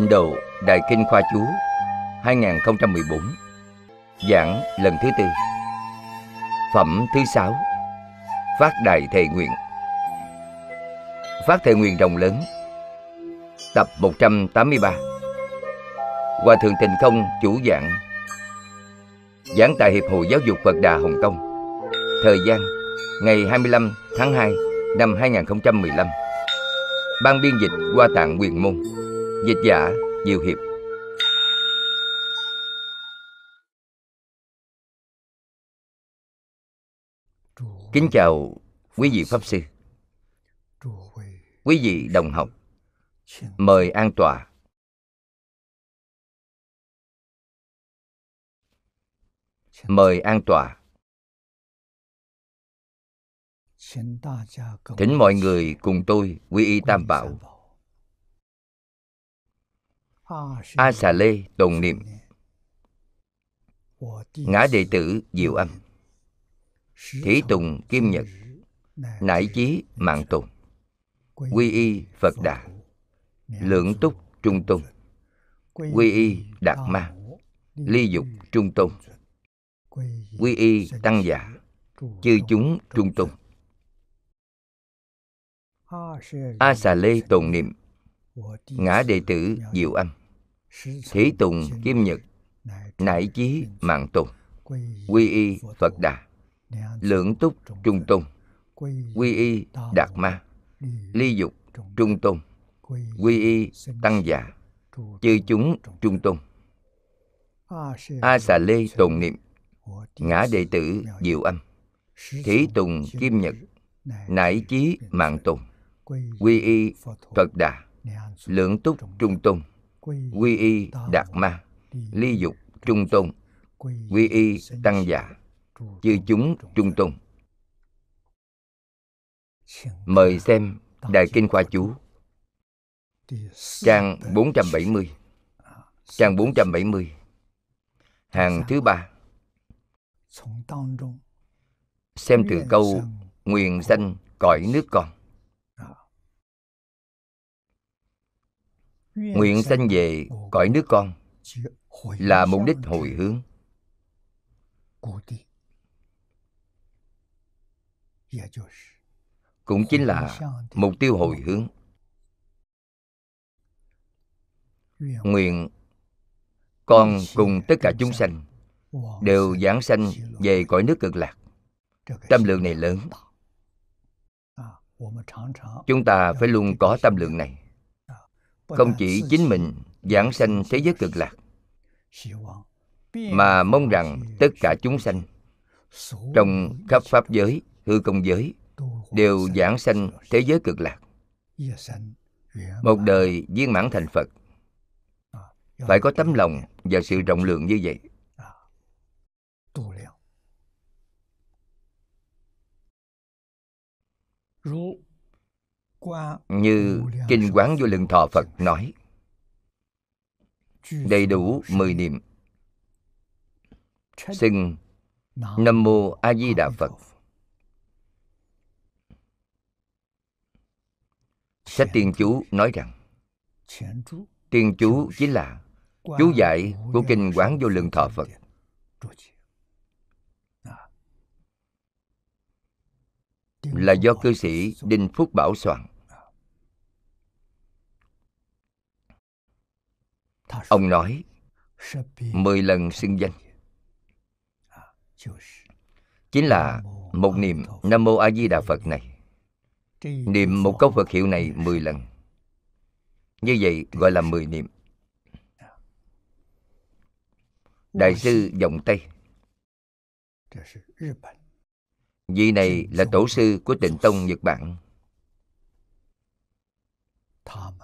Tịnh độ Đại Kinh Khoa Chú 2014 Giảng lần thứ tư. Phẩm thứ sáu, Phát Đại Thệ Nguyện. Phát Thệ Nguyện rộng lớn. Tập 183 Hòa Thượng Tịnh Không chủ giảng. Giảng tại Hiệp hội Giáo dục Phật Đà Hồng Kông. Thời gian, ngày 25 tháng 2 năm 2015 Ban biên dịch qua Tạng Quyền Môn. Dịch giả Diệu Hiệp. Kính chào quý vị Pháp Sư. Quý vị đồng học, Mời an tòa Mời an tòa Thỉnh mọi người cùng tôi quy y Tam Bảo. A xà lê tồn niệm. Ngã đệ tử diệu âm. Thí tùng kim nhật. Nải chí mạng Tùng, Quy y Phật Đà. Lượng túc trung Tùng, Quy y Đạt Ma. Ly dục trung Tùng, Quy y Tăng giả Chư chúng trung Tùng. A xà lê tồn niệm. Ngã đệ tử diệu âm. Thí tùng, kim nhật, Nải chí, mạng tùng, Quy y Phật Đà Lượng túc, trung tùng, Quy y, Đạt Ma, Ly dục, trung tùng, Quy y, Tăng giả Chư chúng, trung tùng. A xà lê tồn niệm, Ngã đệ tử diệu âm Thí tùng, kim nhật, Nải chí, mạng tùng, Quy y Phật Đà Lượng túc, trung tùng. Quy y Đạt Ma Ly dục trung tôn. Quy y Tăng giả Chư chúng trung tôn. Mời xem Đại Kinh Khoa Chú. Trang 470 Trang 470 Hàng thứ ba. Xem từ câu Nguyện danh cõi nước con Nguyện sanh về cõi nước con Là mục đích hồi hướng. Cũng chính là mục tiêu hồi hướng. Nguyện con cùng tất cả chúng sanh Đều giảng sanh về cõi nước cực lạc. Tâm lượng này lớn. Chúng ta phải luôn có tâm lượng này Không chỉ chính mình giảng sanh thế giới cực lạc Mà mong rằng tất cả chúng sanh Trong khắp Pháp giới, hư công giới Đều giảng sanh thế giới cực lạc. Một đời viên mãn thành Phật. Phải có tấm lòng và sự rộng lượng như vậy Như Kinh Quán Vô Lượng Thọ Phật nói Đầy đủ mười niệm. Xưng Nam Mô A Di Đà Phật. Sách tiên chú nói rằng Tiên chú chính là chú giải của Kinh Quán Vô Lượng Thọ Phật là do cư sĩ Đinh Phúc Bảo soạn. Ông nói, mười lần xưng danh chính là một niệm Nam Mô A Di Đà Phật này. Niệm một câu Phật hiệu này mười lần. Như vậy gọi là mười niệm. Đại sư dòng Tây Vị này là tổ sư của tịnh tông Nhật Bản.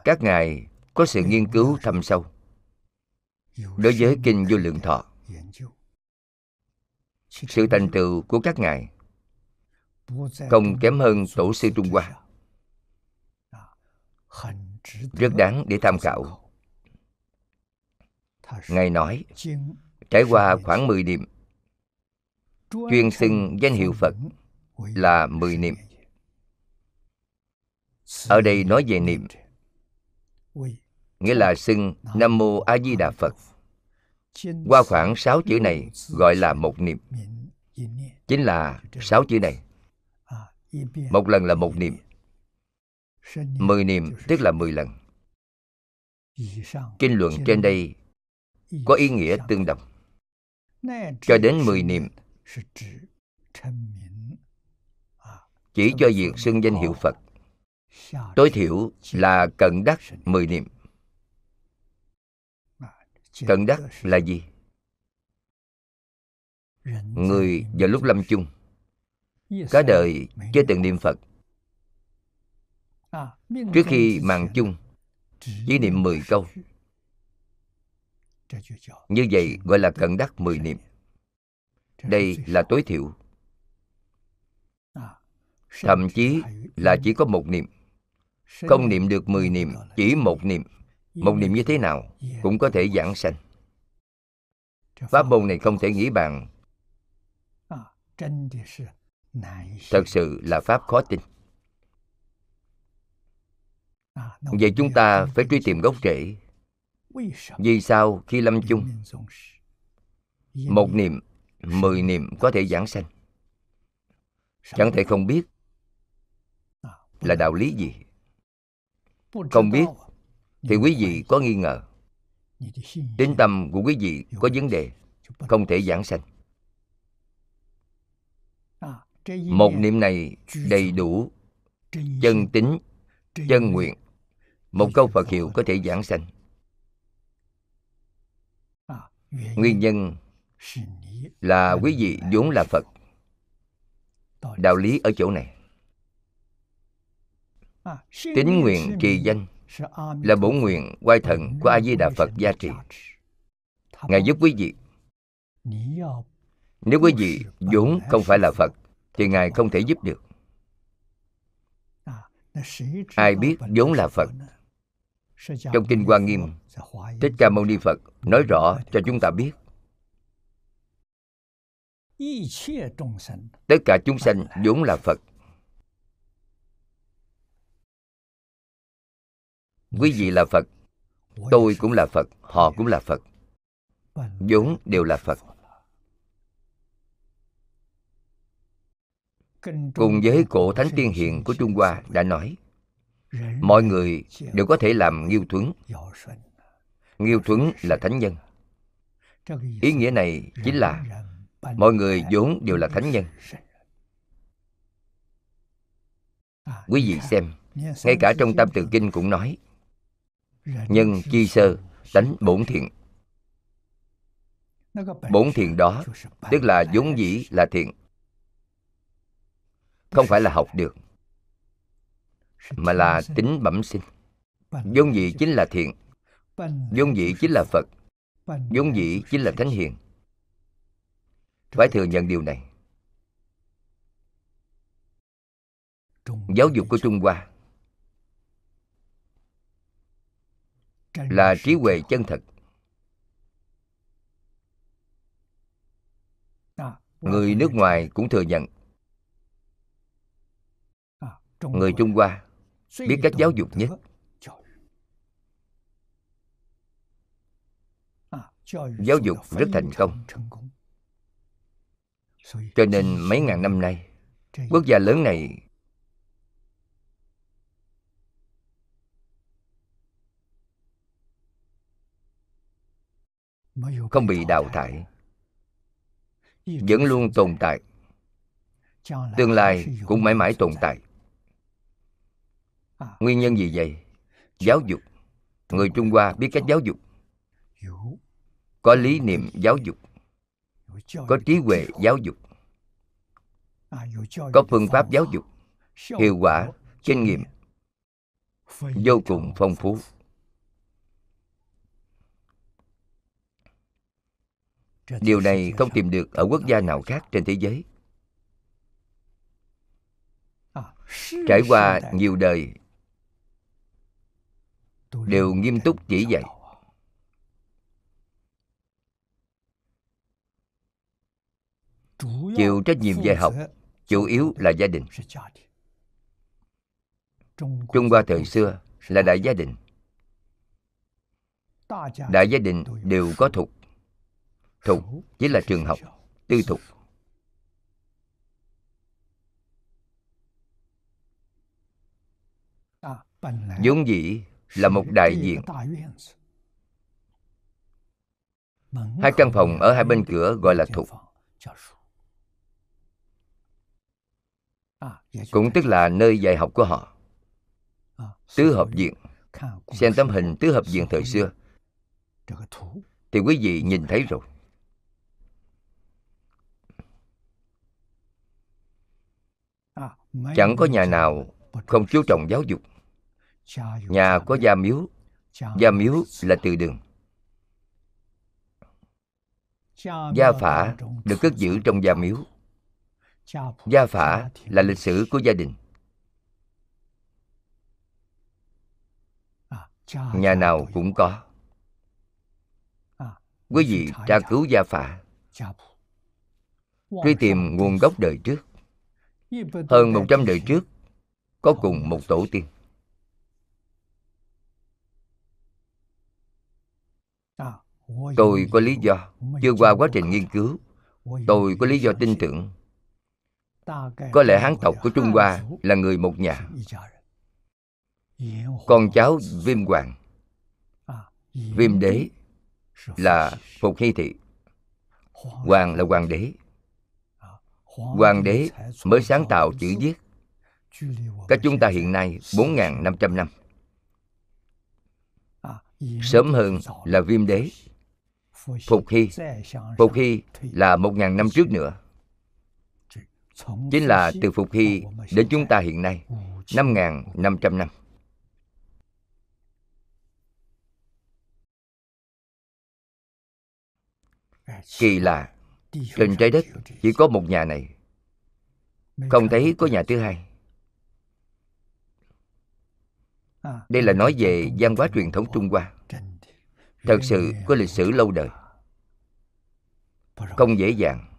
Các ngài có sự nghiên cứu thâm sâu đối với kinh vô lượng thọ. Sự thành tựu của các ngài không kém hơn tổ sư Trung Hoa. Rất đáng để tham khảo. Ngài nói, trải qua khoảng 10 niệm chuyên xưng danh hiệu Phật là mười niệm. Ở đây nói về niệm. nghĩa là xưng nam mô a di đà phật. Qua khoảng sáu chữ này gọi là một niệm. Chính là sáu chữ này. Một lần là một niệm. Mười niệm tức là mười lần. Kinh luận trên đây có ý nghĩa tương đồng. Cho đến mười niệm chỉ cho việc xưng danh hiệu phật. Tối thiểu là cận đắc mười niệm. Cận đắc là gì? Người vào lúc lâm chung cả đời chưa từng niệm phật. Trước khi màng chung chỉ niệm mười câu. Như vậy gọi là cận đắc mười niệm đây là tối thiểu. Thậm chí là chỉ có một niệm. Không niệm được mười niệm chỉ một niệm. Một niệm như thế nào cũng có thể giảng sanh. Pháp môn này không thể nghĩ bàn. Thật sự là pháp khó tin. Vậy chúng ta phải truy tìm gốc rễ. vì sao khi lâm chung? một niệm mười niệm có thể giảng sanh. Chẳng thể không biết là đạo lý gì. Không biết thì quý vị có nghi ngờ. Tính tâm của quý vị có vấn đề, không thể giảng sanh. Một niệm này đầy đủ chân tính, chân nguyện. Một câu phật hiệu có thể giảng sanh. Nguyên nhân là quý vị vốn là phật. đạo lý ở chỗ này. Tính nguyện trì danh là bổn nguyện quay thần của a di đà phật gia trì. ngài giúp quý vị. Nếu quý vị vốn không phải là phật thì ngài không thể giúp được. Ai biết vốn là phật? Trong kinh hoa nghiêm thích ca mâu ni phật. Nói rõ cho chúng ta biết tất cả chúng sanh vốn là phật. Quý vị là phật, tôi cũng là phật, họ cũng là phật. Vốn đều là phật. Cùng với cổ thánh tiên hiền của trung hoa đã nói, mọi người đều có thể làm nghiêu thuấn. Nghiêu thuấn là thánh nhân. Ý nghĩa này chính là mọi người vốn đều là thánh nhân. Quý vị xem, ngay cả trong tam tự kinh cũng nói, nhân chi sơ, tánh bổn thiện. Bổn thiện đó, tức là vốn dĩ là thiện. Không phải là học được, mà là tính bẩm sinh. Vốn dĩ chính là thiện, vốn dĩ chính là phật, vốn dĩ chính là thánh hiền phải thừa nhận điều này. Giáo dục của trung hoa là trí huệ chân thật. Người nước ngoài cũng thừa nhận. Người trung hoa biết cách giáo dục nhất. giáo dục rất thành công cho nên mấy ngàn năm nay quốc gia lớn này không bị đào thải vẫn luôn tồn tại. Tương lai cũng mãi mãi tồn tại. Nguyên nhân gì vậy? Giáo dục. Người trung hoa biết cách giáo dục. Có lý niệm giáo dục có trí huệ giáo dục. Có phương pháp giáo dục. Hiệu quả kinh nghiệm. vô cùng phong phú. Điều này không tìm được ở quốc gia nào khác trên thế giới. Trải qua nhiều đời đều nghiêm túc chỉ dạy chịu trách nhiệm dạy học, chủ yếu là gia đình. Trung hoa thời xưa là đại gia đình. Đại gia đình đều có thục thục chỉ là trường học, tư thục. Vốn dĩ là một đại diện. Hai căn phòng ở hai bên cửa gọi là thục cũng tức là nơi dạy học của họ. Tứ hợp viện xem tấm hình tứ hợp viện thời xưa. Thì quý vị nhìn thấy rồi. Chẳng có nhà nào không chú trọng giáo dục. Nhà có gia miếu. Gia miếu là từ đường. Gia phả được cất giữ trong gia miếu gia phả là lịch sử của gia đình. Nhà nào cũng có. Quý vị tra cứu gia phả. Truy tìm nguồn gốc đời trước. Hơn một trăm đời trước có cùng một tổ tiên. Tôi có lý do chưa qua quá trình nghiên cứu. Tôi có lý do tin tưởng có lẽ hán tộc của trung hoa là người một nhà. Con cháu viêm hoàng, viêm đế là phục hy thị. Hoàng là hoàng đế. Hoàng đế mới sáng tạo chữ viết. Cách chúng ta hiện nay 4.500 năm sớm hơn là viêm đế. Phục hy. Phục hy là 1.000 năm trước nữa chính là từ phục hy đến chúng ta hiện nay 5.500 năm kỳ lạ trên trái đất chỉ có một nhà này. Không thấy có nhà thứ hai. Đây là nói về văn hóa truyền thống trung hoa. thật sự có lịch sử lâu đời. không dễ dàng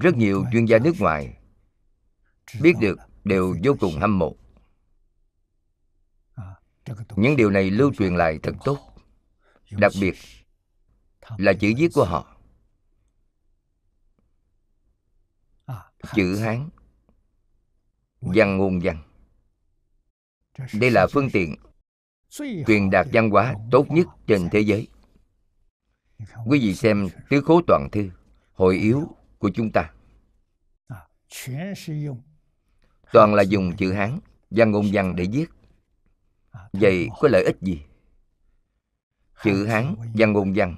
rất nhiều chuyên gia nước ngoài biết được đều vô cùng hâm mộ. Những điều này lưu truyền lại thật tốt, đặc biệt là chữ viết của họ. Chữ hán, văn ngôn văn. Đây là phương tiện truyền đạt văn hóa tốt nhất trên thế giới. Quý vị xem tứ khố toàn thư, hội yếu của chúng ta. Toàn là dùng chữ hán văn ngôn văn để viết. Vậy có lợi ích gì? Chữ hán văn ngôn văn.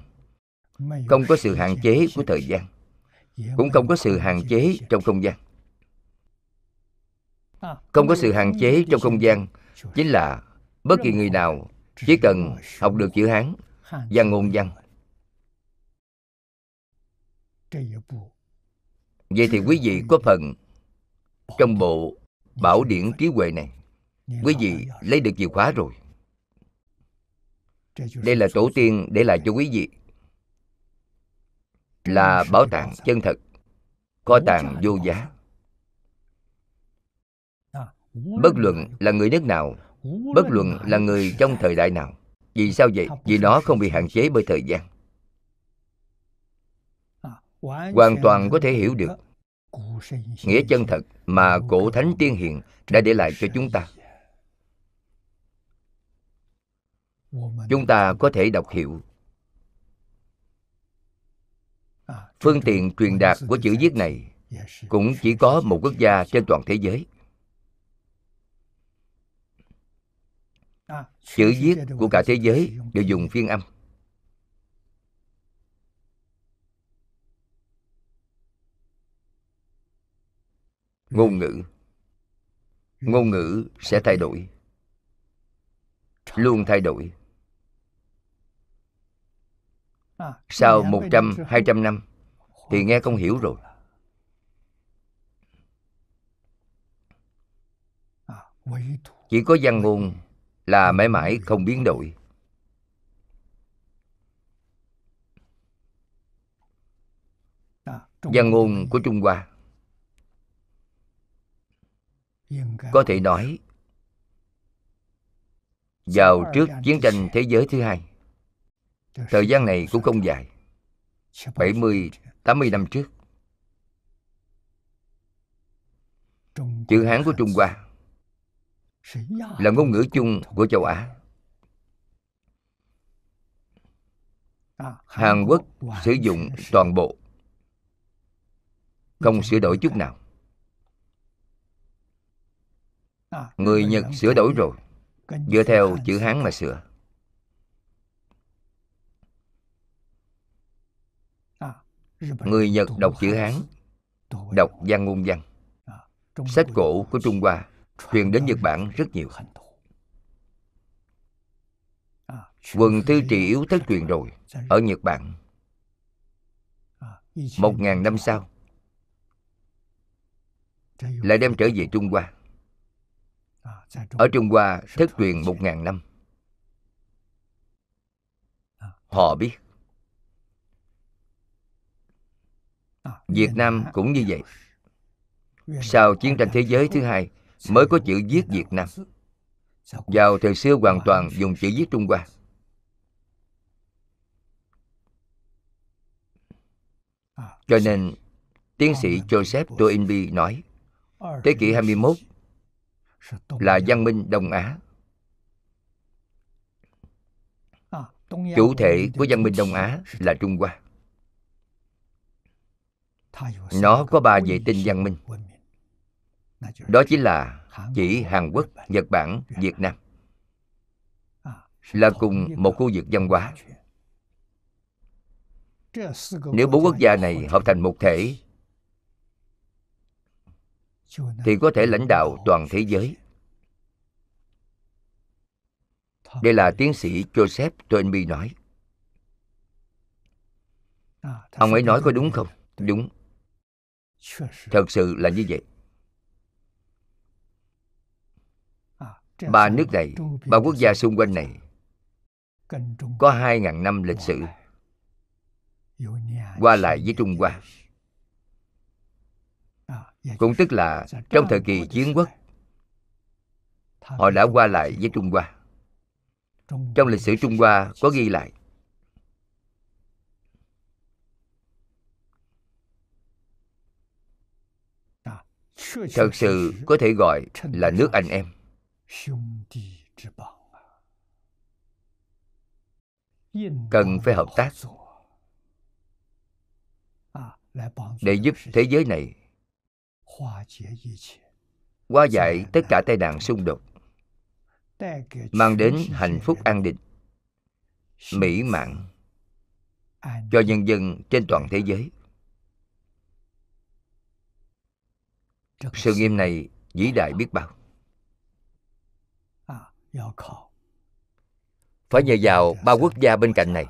Không có sự hạn chế của thời gian. Cũng không có sự hạn chế trong không gian. Không có sự hạn chế trong không gian. chính là bất kỳ người nào chỉ cần học được chữ hán văn ngôn văn vậy thì quý vị có phần trong bộ bảo điển trí huệ này. Quý vị lấy được chìa khóa rồi. Đây là tổ tiên để lại cho quý vị. Là bảo tàng chân thật, kho tàng vô giá. Bất luận là người nước nào, bất luận là người trong thời đại nào, vì sao vậy? Vì nó không bị hạn chế bởi thời gian hoàn toàn có thể hiểu được. nghĩa chân thật mà cổ thánh tiên hiền đã để lại cho chúng ta. chúng ta có thể đọc hiểu. Phương tiện truyền đạt của chữ viết này cũng chỉ có một quốc gia trên toàn thế giới. Chữ viết của cả thế giới đều dùng phiên âm ngôn ngữ. Ngôn ngữ sẽ thay đổi. Luôn thay đổi. Sau một trăm, hai trăm năm thì nghe không hiểu rồi. Chỉ có văn ngôn là mãi mãi không biến đổi. Văn ngôn của trung hoa có thể nói vào trước chiến tranh thế giới thứ hai thời gian này cũng không dài. 70, 80 năm trước. Chữ Hán của Trung Hoa là ngôn ngữ chung của châu Á. Hàn Quốc sử dụng toàn bộ không sửa đổi chút nào người Nhật sửa đổi rồi. dựa theo chữ Hán mà sửa. Người Nhật đọc chữ Hán đọc văn ngôn văn. Sách cổ của Trung Hoa truyền đến Nhật Bản rất nhiều. Quần tư trị yếu thất truyền rồi ở Nhật Bản. Một ngàn năm sau lại đem trở về Trung Hoa ở Trung Hoa thất truyền một ngàn năm. Họ biết. Việt Nam cũng như vậy. Sau chiến tranh thế giới thứ hai mới có chữ viết Việt Nam. vào thời xưa hoàn toàn dùng chữ viết Trung Hoa. Cho nên tiến sĩ Joseph Toynbee nói Thế kỷ 21 là văn minh Đông Á. Chủ thể của văn minh Đông Á là Trung Hoa. Nó có ba vệ tinh văn minh. Đó chính là chỉ Hàn Quốc, Nhật Bản, Việt Nam. Là cùng một khu vực văn hóa. Nếu bốn quốc gia này hợp thành một thể thì có thể lãnh đạo toàn thế giới. Đây là tiến sĩ joseph toynbee nói. Ông ấy nói có đúng không? đúng. Thật sự là như vậy. Ba nước này ba quốc gia xung quanh này có hai ngàn năm lịch sử. qua lại với Trung Hoa. Cũng tức là trong thời kỳ chiến quốc, họ đã qua lại với Trung Hoa. Trong lịch sử Trung Hoa có ghi lại. thật sự có thể gọi là nước anh em. Cần phải hợp tác để giúp thế giới này hóa giải tất cả tai nạn xung đột mang đến hạnh phúc an định mỹ mãn cho nhân dân trên toàn thế giới. sự nghiêm này vĩ đại biết bao. phải nhờ vào ba quốc gia bên cạnh này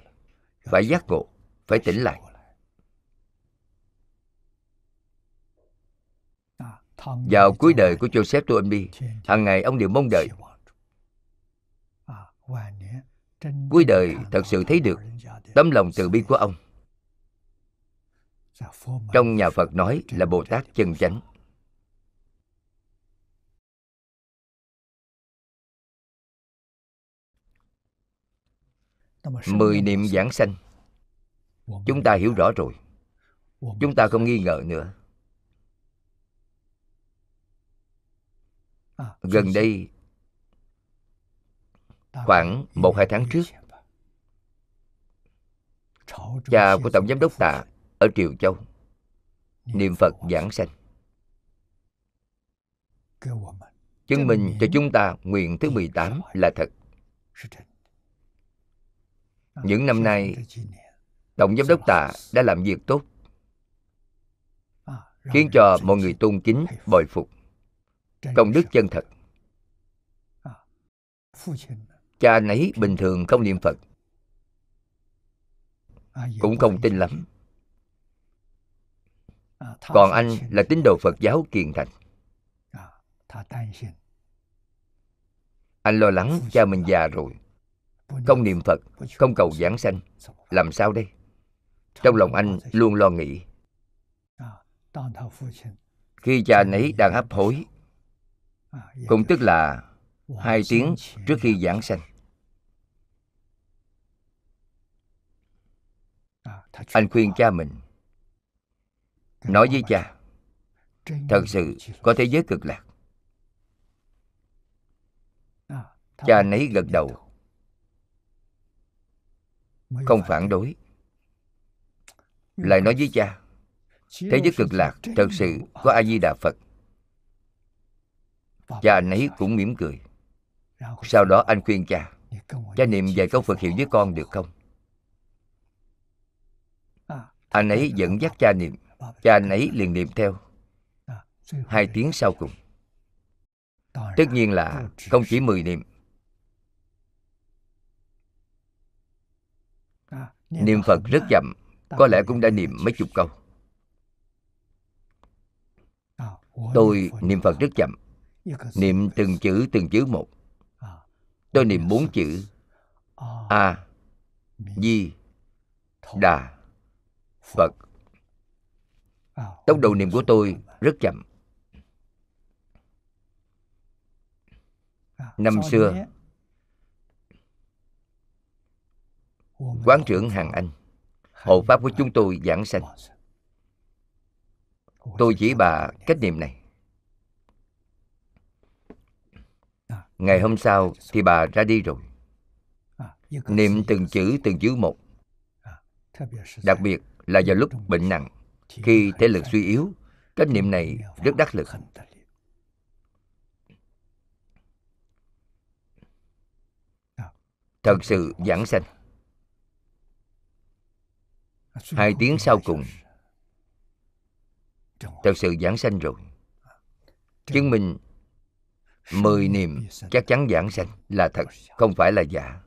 phải giác ngộ phải tỉnh lại Vào cuối đời của Joseph Toynbee, hàng ngày ông đều mong đợi. Cuối đời thật sự thấy được tấm lòng từ bi của ông. Trong nhà Phật nói là Bồ Tát chân chánh. Mười niệm giảng sanh Chúng ta hiểu rõ rồi Chúng ta không nghi ngờ nữa gần đây khoảng một hai tháng trước cha của tổng giám đốc tạ ở triều châu niệm phật giảng sanh. Chứng minh cho chúng ta nguyện thứ 18 là thật. những năm nay tổng giám đốc tạ đã làm việc tốt khiến cho mọi người tôn kính bồi phục công đức chân thật. Cha nấy bình thường không niệm phật. Cũng không tin lắm. còn anh là tín đồ phật giáo kiền thành. Anh lo lắng cha mình già rồi. Không niệm phật. Không cầu giảng sanh. Làm sao đây? Trong lòng anh luôn lo nghĩ. Khi cha nấy đang hấp hối cũng tức là hai tiếng trước khi giảng sanh. Anh khuyên cha mình, nói với cha, thật sự có thế giới cực lạc. Cha nấy gật đầu, không phản đối. Lại nói với cha, thế giới cực lạc thật sự có a di đà phật cha anh ấy cũng mỉm cười. Sau đó anh khuyên cha cha niệm vài câu phật hiệu với con được không? Anh ấy dẫn dắt cha niệm. cha anh ấy liền niệm theo. Hai tiếng sau cùng. Tất nhiên là không chỉ mười niệm. Niệm phật rất chậm có lẽ cũng đã niệm mấy chục câu. Tôi niệm phật rất chậm niệm từng chữ từng chữ một. Tôi niệm bốn chữ. A di đà phật. Tốc độ niệm của tôi rất chậm. Năm xưa quán trưởng hàng anh hộ pháp của chúng tôi giảng sanh. Tôi chỉ bà cách niệm này ngày hôm sau thì bà ra đi rồi. Niệm từng chữ từng chữ một. Đặc biệt là vào lúc bệnh nặng khi thể lực suy yếu cách niệm này rất đắc lực. thật sự giảng sanh. Hai tiếng sau cùng. thật sự giảng sanh rồi. Chứng minh mười niệm chắc chắn giảng sanh là thật, không phải là giả.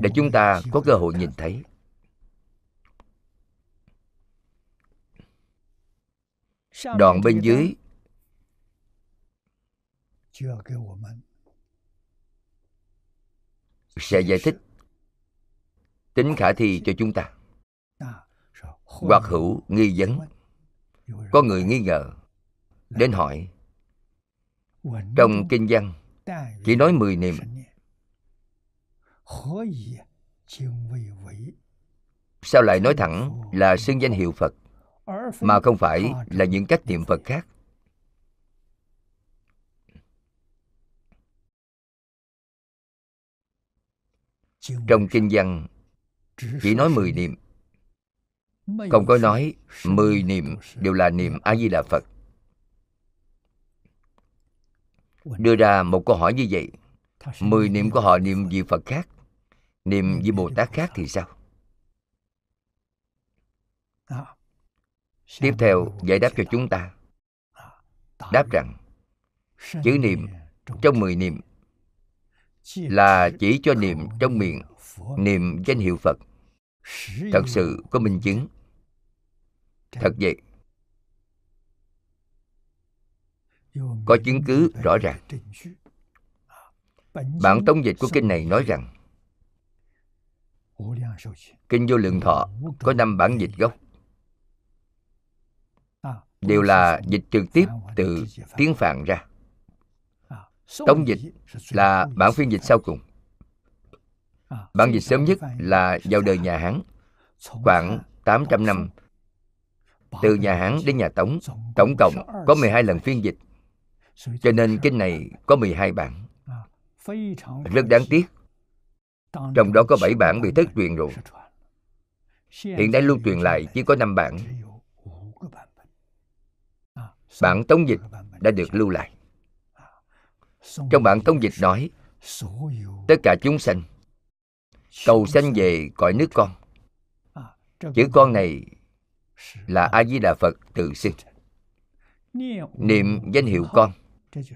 Để chúng ta có cơ hội nhìn thấy. Đoạn bên dưới. Sẽ giải thích tính khả thi cho chúng ta. Hoặc hữu nghi vấn. Có người nghi ngờ, đến hỏi trong kinh văn chỉ nói mười niệm. sao lại nói thẳng là xưng danh hiệu phật mà không phải là những cách niệm phật khác? Trong kinh văn chỉ nói mười niệm. Không có nói mười niệm đều là niệm a di đà phật đưa ra một câu hỏi như vậy. Mười niệm của họ niệm vị phật khác niệm vị bồ tát khác thì sao? Tiếp theo giải đáp cho chúng ta. Đáp rằng chữ niệm trong mười niệm là chỉ cho niệm trong miệng niệm danh hiệu phật. Thật sự có minh chứng. thật vậy có chứng cứ rõ ràng. Bản tống dịch của kinh này nói rằng, kinh vô lượng thọ có năm bản dịch gốc. Đều là dịch trực tiếp từ tiếng phạn ra. Tống dịch là bản phiên dịch sau cùng. Bản dịch sớm nhất là vào đời nhà hán, khoảng 800 năm. Từ nhà hán đến nhà tống, tổng cộng có 12 lần phiên dịch cho nên kinh này có 12 bản. rất đáng tiếc. trong đó có 7 bản bị thất truyền rồi. hiện nay lưu truyền lại chỉ có 5 bản. bản tống dịch đã được lưu lại. Trong bản tống dịch nói tất cả chúng sanh cầu sanh về cõi nước con. Chữ con này là a di đà phật tự xưng. Niệm danh hiệu con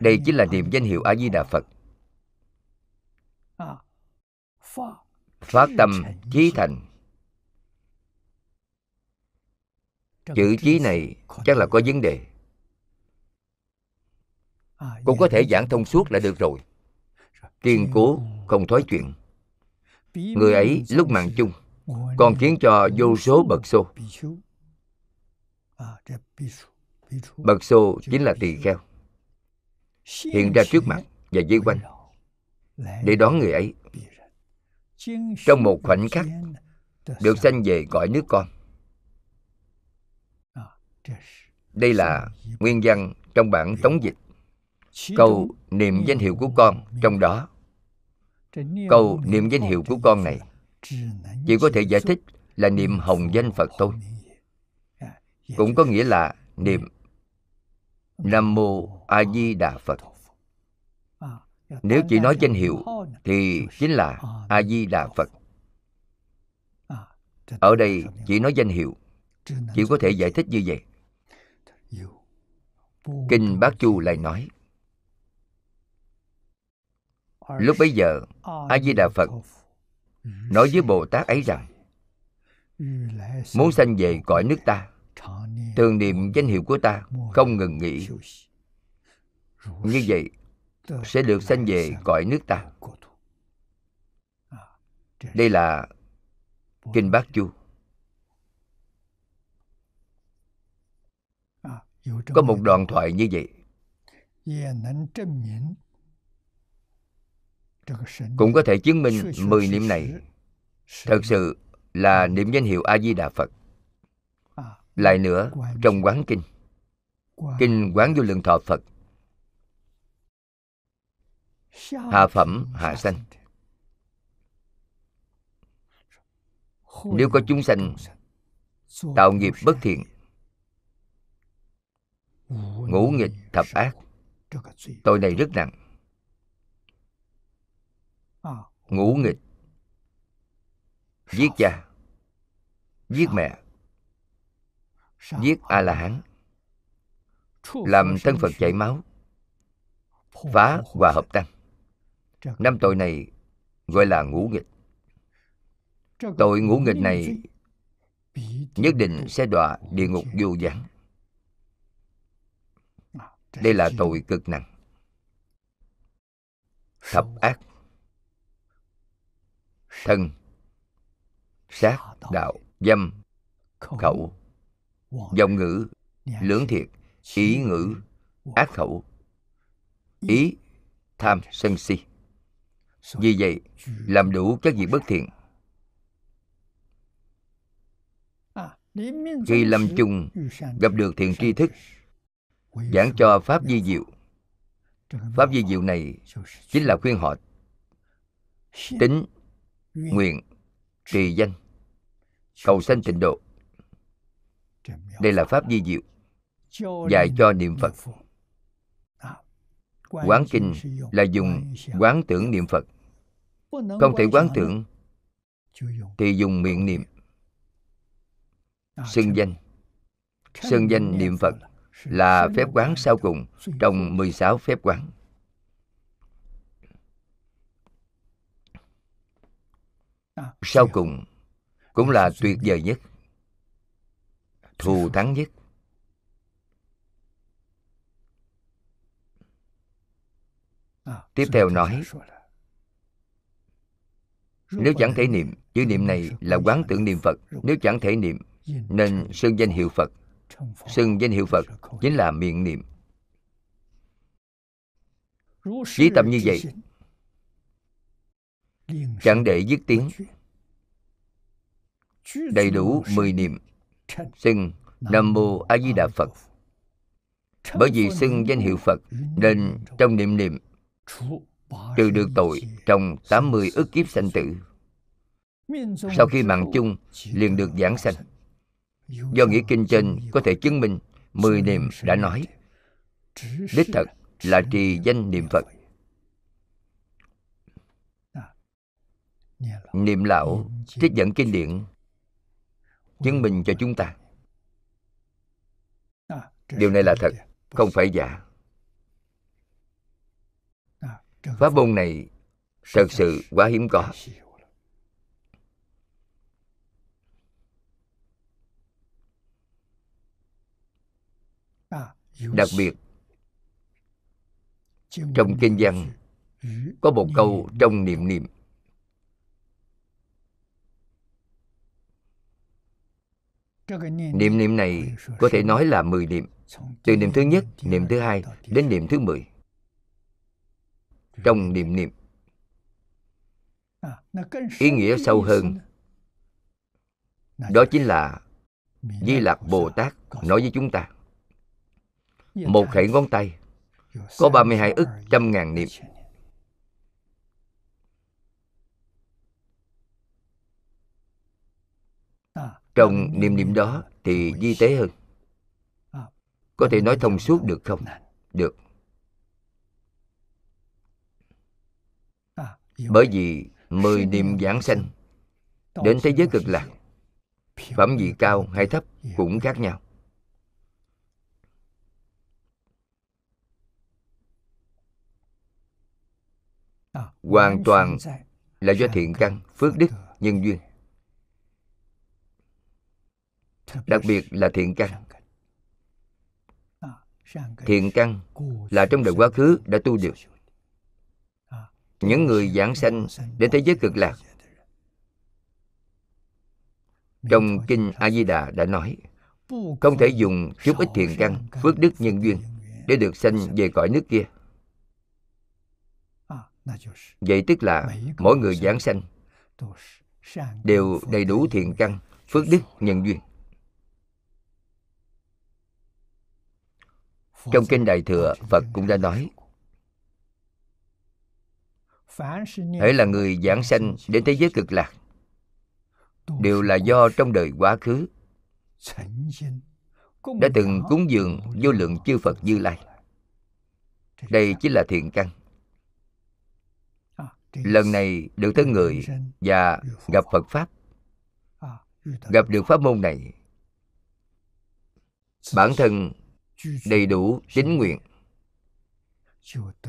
đây chính là niệm danh hiệu a di đà phật. Phát tâm chí thành. Chữ chí này chắc là có vấn đề. Cũng có thể giảng thông suốt là được rồi. Kiên cố, không thói chuyện. Người ấy lúc mạng chung, còn khiến cho vô số bậc xô. Bậc xô chính là tỳ kheo hiện ra trước mặt và dây quanh. Để đón người ấy. Trong một khoảnh khắc được sanh về cõi nước con. Đây là nguyên văn trong bản tống dịch. câu niệm danh hiệu của con trong đó. câu niệm danh hiệu của con này chỉ có thể giải thích là niệm hồng danh phật thôi. cũng có nghĩa là niệm nam mô a di đà phật. Nếu chỉ nói danh hiệu, thì chính là a di đà phật. Ở đây chỉ nói danh hiệu, chỉ có thể giải thích như vậy. Kinh bát chu lại nói, lúc bấy giờ, a di đà phật nói với bồ tát ấy rằng, muốn sanh về cõi nước ta thường niệm danh hiệu của ta, không ngừng nghỉ. Như vậy, sẽ được sanh về cõi nước ta. Đây là kinh bát chu. Có một đoạn thoại như vậy. Cũng có thể chứng minh mười niệm này. Thật sự là niệm danh hiệu a di đà phật lại nữa trong quán kinh. Kinh quán vô lượng thọ phật. Hạ phẩm hạ sanh nếu có chúng sanh tạo nghiệp bất thiện ngũ nghịch thập ác tội này rất nặng. Ngũ nghịch. giết cha giết mẹ giết a la hán làm thân phật chảy máu. Phá hòa hợp tăng. Năm tội này gọi là ngũ nghịch. Tội ngũ nghịch này nhất định sẽ đọa địa ngục vô gián đây là tội cực nặng. Thập ác. Thân. Sát đạo dâm khẩu dòng ngữ lưỡng thiệt ý ngữ ác khẩu. Ý tham sân si. Vì vậy làm đủ các việc bất thiện. Khi lâm chung gặp được thiện tri thức giảng cho pháp di diệu. Pháp di diệu này chính là khuyên họ tính nguyện trì danh cầu sanh tịnh độ đây là pháp di diệu dạy cho niệm phật. Quán kinh là dùng quán tưởng niệm phật. Không thể quán tưởng thì dùng miệng niệm. Xưng danh. Xưng danh niệm phật là phép quán sau cùng trong 16 phép quán. Sau cùng cũng là tuyệt vời nhất, thù thắng nhất. Tiếp theo nói, Nếu chẳng thể niệm, Chữ niệm này là quán tưởng niệm Phật. Nếu chẳng thể niệm, Nên xưng danh hiệu Phật. Xưng danh hiệu phật chính là miệng niệm. Trí tâm như vậy, chẳng để dứt tiếng. Đầy đủ mười niệm xưng nam mô a di đà phật. Bởi vì xưng danh hiệu phật nên trong niệm niệm trừ được tội trong 80 ức kiếp sanh tử. Sau khi mạng chung liền được giảng sanh. Do nghĩa kinh trên có thể chứng minh Mười niệm đã nói. Đích thật là trì danh niệm Phật. Niệm lão trích dẫn kinh điển Chứng minh cho chúng ta. Điều này là thật Không phải giả. Pháp môn này Thật sự quá hiếm có. Đặc biệt trong kinh văn có một câu trong niệm niệm niệm niệm này có thể nói là mười niệm. từ niệm thứ nhất niệm thứ hai đến niệm thứ mười. Trong niệm niệm. Ý nghĩa sâu hơn đó chính là di lặc bồ tát nói với chúng ta một khẩy ngón tay có 32 ức trăm ngàn niệm trong niệm niệm đó thì di tế hơn có thể nói thông suốt được không? Được. Bởi vì mười niệm giảng sanh đến thế giới cực lạc, phẩm vị cao hay thấp cũng khác nhau. Hoàn toàn là do thiện căn, phước đức, nhân duyên đặc biệt là thiện căn. Thiện căn là trong đời quá khứ đã tu được. Những người giảng sanh đến thế giới cực lạc. Trong kinh a di đà đã nói, không thể dùng chút ít thiện căn, phước đức nhân duyên để được sanh về cõi nước kia. Vậy tức là mỗi người giảng sanh đều đầy đủ thiện căn, phước đức, nhân duyên. Trong kinh đại thừa, phật cũng đã nói hãy là người giảng sanh đến thế giới cực lạc, đều là do trong đời quá khứ, đã từng cúng dường vô lượng chư phật như lai. Đây chính là thiện căn. Lần này được thân người và gặp phật pháp, gặp được pháp môn này, bản thân đầy đủ tín nguyện,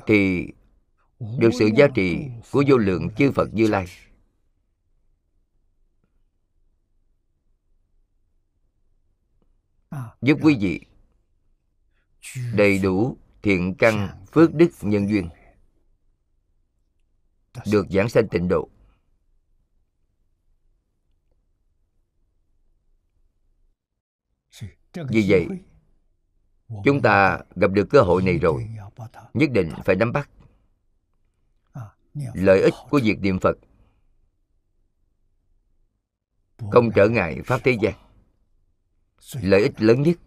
thì được sự giá trị của vô lượng chư phật như lai. Giúp quý vị đầy đủ thiện căn phước đức nhân duyên, được giảng sanh tịnh độ. Vì vậy chúng ta gặp được cơ hội này rồi. Nhất định phải nắm bắt lợi ích của việc niệm phật. Không trở ngại pháp thế gian. Lợi ích lớn nhất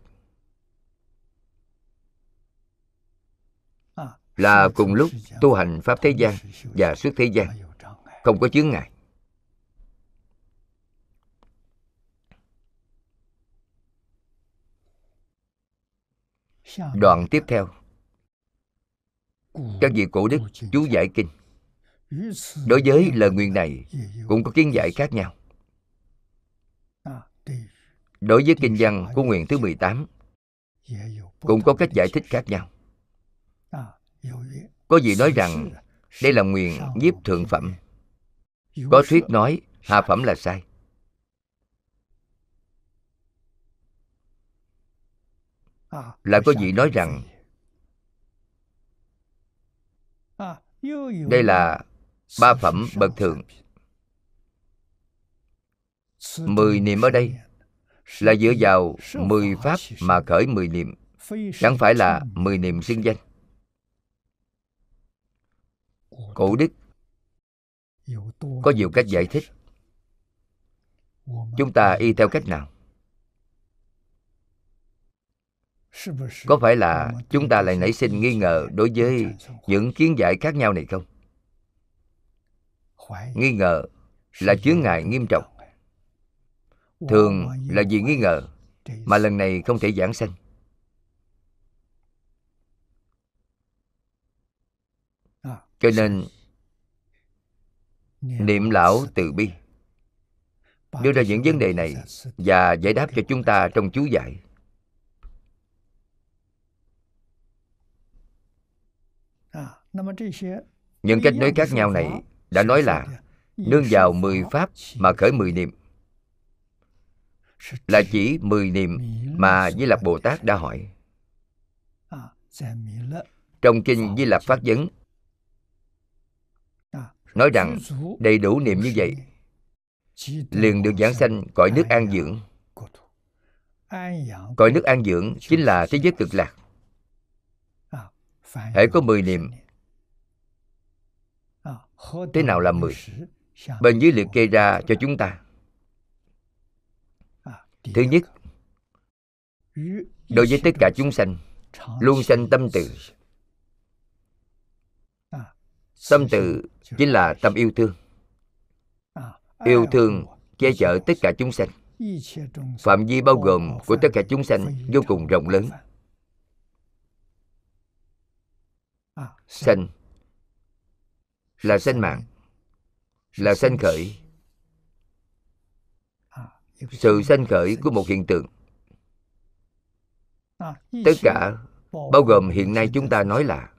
là cùng lúc tu hành pháp thế gian và xuất thế gian. Không có chướng ngại. Đoạn tiếp theo. Các vị cổ đức chú giải kinh. Đối với lời nguyện này cũng có kiến giải khác nhau. Đối với kinh văn của nguyện thứ 18 cũng có cách giải thích khác nhau. Có vị nói rằng đây là nguyện nhiếp thượng phẩm. có thuyết nói hạ phẩm là sai lại có vị nói rằng đây là ba phẩm bậc thượng. Mười niệm ở đây là dựa vào mười pháp mà khởi mười niệm chẳng phải là mười niệm xưng danh. Cổ đức có nhiều cách giải thích. Chúng ta y theo cách nào có phải là chúng ta lại nảy sinh nghi ngờ đối với những kiến giải khác nhau này không? Nghi ngờ là chướng ngại nghiêm trọng. thường là vì nghi ngờ mà lần này không thể giảng sanh. Cho nên niệm lão từ bi. Đưa ra những vấn đề này và giải đáp cho chúng ta trong chú giải những cách nói khác nhau này đã nói là nương vào mười pháp mà khởi mười niệm. Là chỉ mười niệm mà Di Lặc Bồ Tát đã hỏi. Trong kinh Di Lặc Phát Vấn nói rằng đầy đủ niệm như vậy liền được giảng sanh cõi nước an dưỡng. Cõi nước an dưỡng chính là thế giới cực lạc. Hãy có mười niệm thế nào là mười? Bên dưới liệt kê ra cho chúng ta. Thứ nhất, đối với tất cả chúng sanh, luôn sanh tâm từ. Tâm từ chính là tâm yêu thương. Yêu thương che chở tất cả chúng sanh. Phạm vi bao gồm của tất cả chúng sanh vô cùng rộng lớn. Sanh là sanh mạng. Là sanh khởi. Sự sanh khởi của một hiện tượng. Tất cả, bao gồm hiện nay chúng ta nói là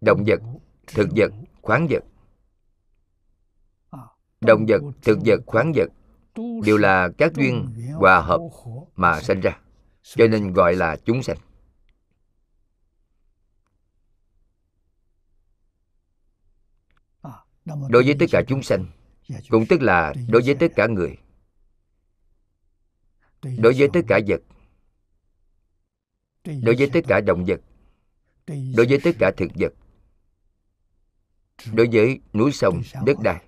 động vật, thực vật, khoáng vật. Động vật, thực vật, khoáng vật đều là các duyên hòa hợp mà sanh ra, cho nên gọi là chúng sanh. Đối với tất cả chúng sanh, cũng tức là đối với tất cả người. Đối với tất cả vật. Đối với tất cả động vật. Đối với tất cả thực vật. Đối với núi sông, đất đai.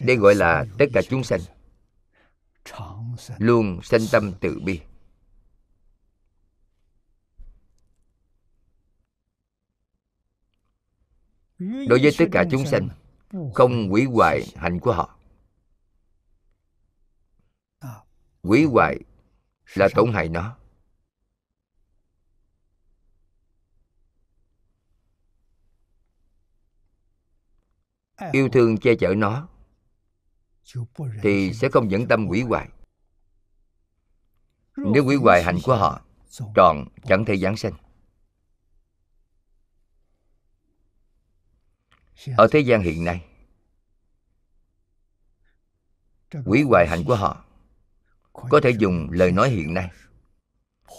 Đây gọi là tất cả chúng sanh. Luôn sanh tâm từ bi. Đối với tất cả chúng sanh không hủy hoại hạnh của họ. Hủy hoại là tổn hại nó. Yêu thương che chở nó thì sẽ không dẫn tâm hủy hoại. Nếu hủy hoại hạnh của họ tròn chẳng thể giảng sanh ở thế gian hiện nay hủy hoại hạnh của họ có thể dùng lời nói hiện nay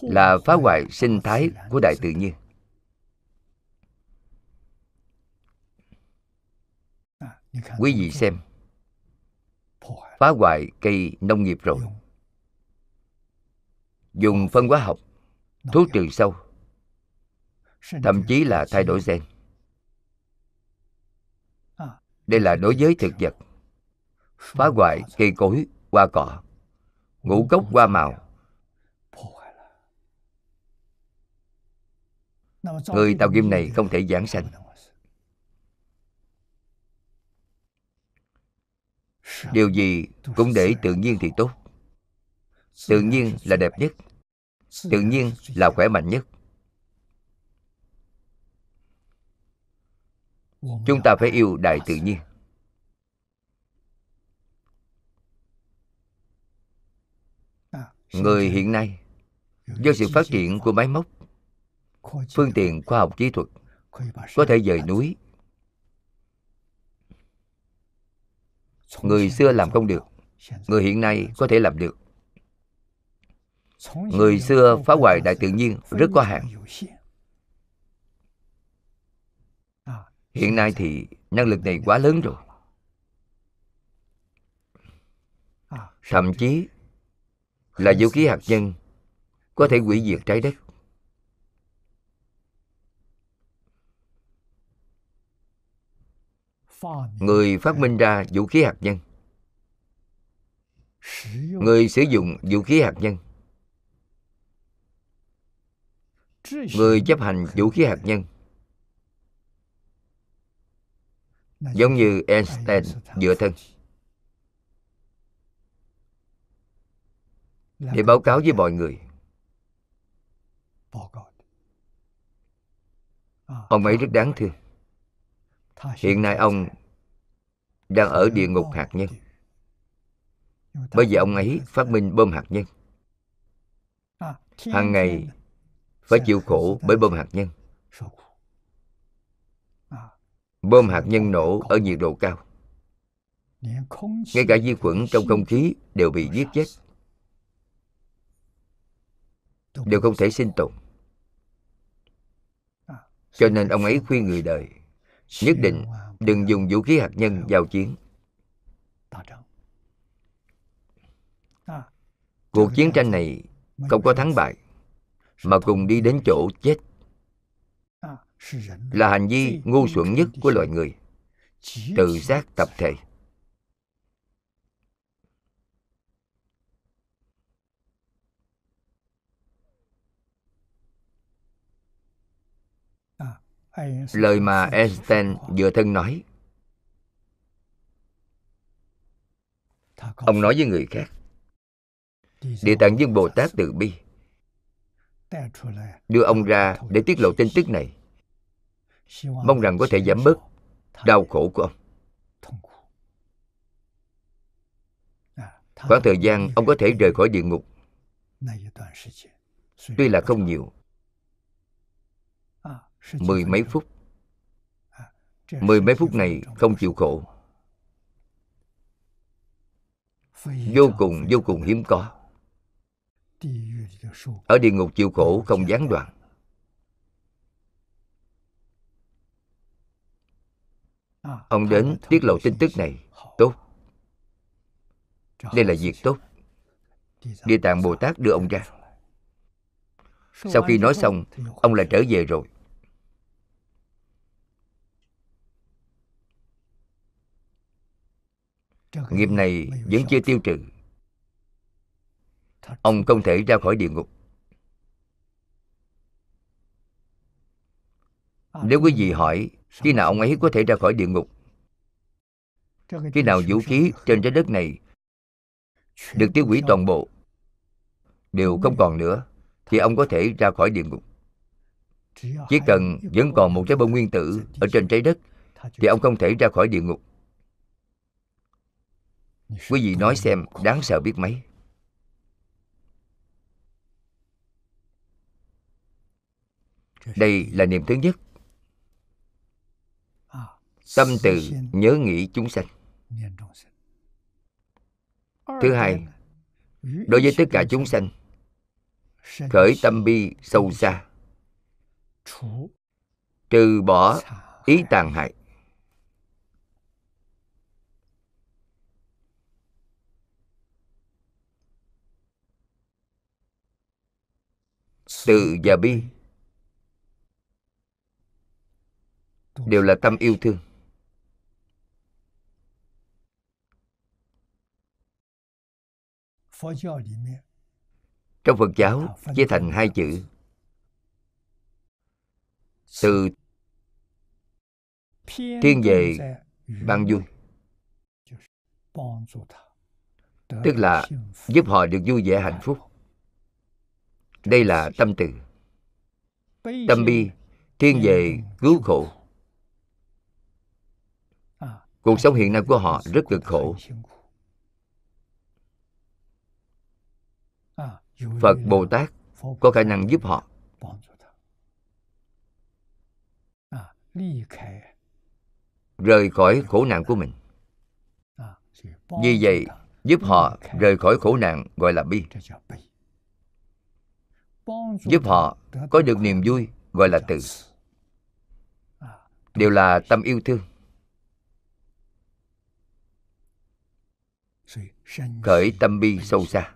là phá hoại sinh thái của đại tự nhiên. Quý vị xem phá hoại cây nông nghiệp rồi. Dùng. Phân hóa học thuốc trừ sâu thậm chí là thay đổi gen đây là đối với thực vật. Phá hoại cây cối, hoa cỏ. Ngũ cốc hoa màu. Người tạo kim này không thể giảng sanh. Điều gì cũng để tự nhiên thì tốt. Tự nhiên là đẹp nhất. Tự nhiên là khỏe mạnh nhất. Chúng ta phải yêu đại tự nhiên. Người hiện nay do sự phát triển của máy móc phương tiện khoa học kỹ thuật có thể dời núi. người xưa làm không được người hiện nay có thể làm được. Người xưa phá hoại đại tự nhiên rất có hạn hiện nay thì năng lực này quá lớn rồi. Thậm chí là vũ khí hạt nhân có thể hủy diệt trái đất. Người phát minh ra vũ khí hạt nhân. Người sử dụng vũ khí hạt nhân. Người chấp hành vũ khí hạt nhân. Giống như einstein dựa thân. để báo cáo với mọi người. Ông ấy rất đáng thương. Hiện nay ông đang ở địa ngục hạt nhân. bởi vì ông ấy phát minh bom hạt nhân. Hàng ngày phải chịu khổ bởi bom hạt nhân bom hạt nhân nổ ở nhiệt độ cao. Ngay cả vi khuẩn trong không khí đều bị giết chết. Đều không thể sinh tồn. Cho nên ông ấy khuyên người đời, nhất định đừng dùng vũ khí hạt nhân giao chiến. Cuộc chiến tranh này không có thắng bại, mà cùng đi đến chỗ chết là hành vi ngu xuẩn nhất của loài người. tự sát tập thể. Lời mà einstein vừa thân nói. Ông nói với người khác. Địa tạng dương bồ tát từ bi. Đưa ông ra để tiết lộ tin tức này mong rằng có thể giảm bớt đau khổ của ông. Khoảng thời gian ông có thể rời khỏi địa ngục. Tuy là không nhiều. Mười mấy phút. Mười mấy phút này không chịu khổ. Vô cùng vô cùng hiếm có. Ở địa ngục chịu khổ không gián đoạn. Ông đến tiết lộ tin tức này. Tốt. Đây là việc tốt. Địa tạng bồ tát đưa ông ra. Sau khi nói xong, ông lại trở về rồi. Nghiệp này vẫn chưa tiêu trừ. Ông không thể ra khỏi địa ngục. Nếu quý vị hỏi, khi nào ông ấy có thể ra khỏi địa ngục? Khi nào vũ khí trên trái đất này được tiêu hủy toàn bộ, đều không còn nữa, thì ông có thể ra khỏi địa ngục. Chỉ cần vẫn còn một trái bom nguyên tử ở trên trái đất, thì ông không thể ra khỏi địa ngục. Quý vị nói xem, đáng sợ biết mấy. Đây là niềm thứ nhất tâm từ nhớ nghĩ chúng sanh. Thứ hai đối với tất cả chúng sanh khởi tâm bi sâu xa. Trừ bỏ ý tàn hại. Từ và bi đều là tâm yêu thương trong phật giáo chia thành hai chữ. từ thiên về ban vui tức là giúp họ được vui vẻ hạnh phúc. Đây là tâm từ. tâm bi thiên về cứu khổ. cuộc sống hiện nay của họ rất cực khổ phật bồ tát có khả năng giúp họ. Rời khỏi khổ nạn của mình. Vì vậy, giúp họ rời khỏi khổ nạn gọi là bi. Giúp họ có được niềm vui gọi là từ. Đều là tâm yêu thương. Khởi tâm bi sâu xa.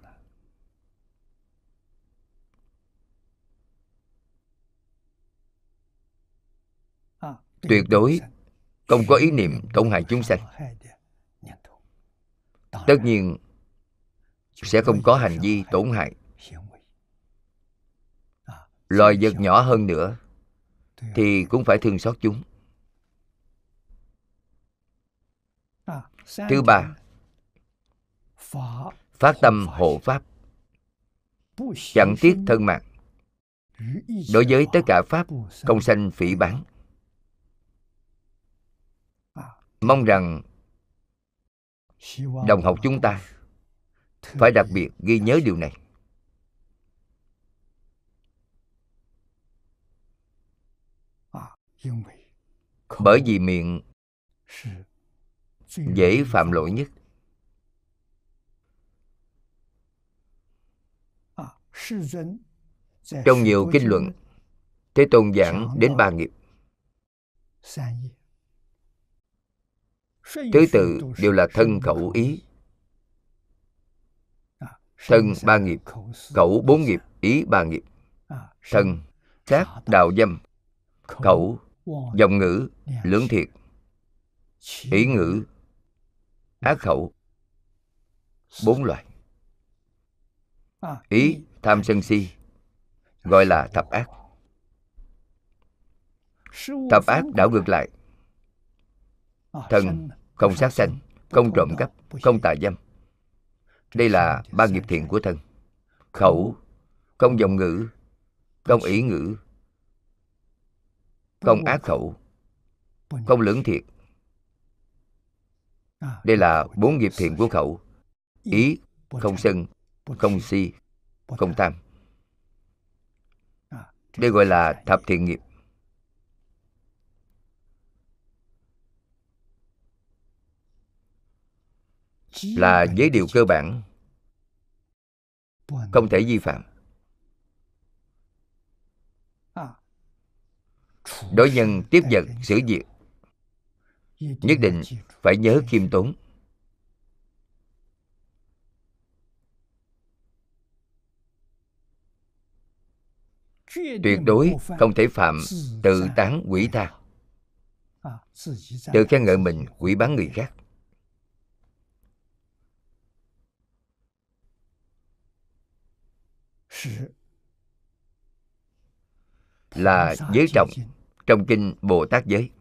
Tuyệt đối không có ý niệm tổn hại chúng sanh. Tất nhiên sẽ không có hành vi tổn hại. Loài vật nhỏ hơn nữa thì cũng phải thương xót chúng. Thứ ba, phát tâm hộ pháp. Chẳng tiếc thân mạng. Đối với tất cả pháp không sanh phỉ bán mong rằng đồng học chúng ta phải đặc biệt ghi nhớ điều này. Bởi vì miệng dễ phạm lỗi nhất. Trong nhiều kinh luận, thế tôn giảng đến ba nghiệp thứ tự đều là thân khẩu ý. Thân ba nghiệp khẩu bốn nghiệp ý ba nghiệp. Thân sát đạo dâm khẩu dòng ngữ lưỡng thiệt. Ý ngữ ác khẩu bốn loại. Ý tham sân si gọi là thập ác. Thập ác đảo ngược lại thân không sát sanh không trộm cắp không tà dâm. Đây là ba nghiệp thiện của thân. Khẩu không dòng ngữ không ý ngữ không ác khẩu không lưỡng thiệt đây là bốn nghiệp thiện của khẩu. Ý không sân không si không tham. Đây gọi là thập thiện nghiệp là giới điều cơ bản, không thể vi phạm. Đối nhân tiếp vật xử việc nhất định phải nhớ khiêm tốn. Tuyệt đối không thể phạm tự tán quỷ tha, tự khen ngợi mình, quỷ bán người khác. Là giới trọng trong kinh bồ tát giới.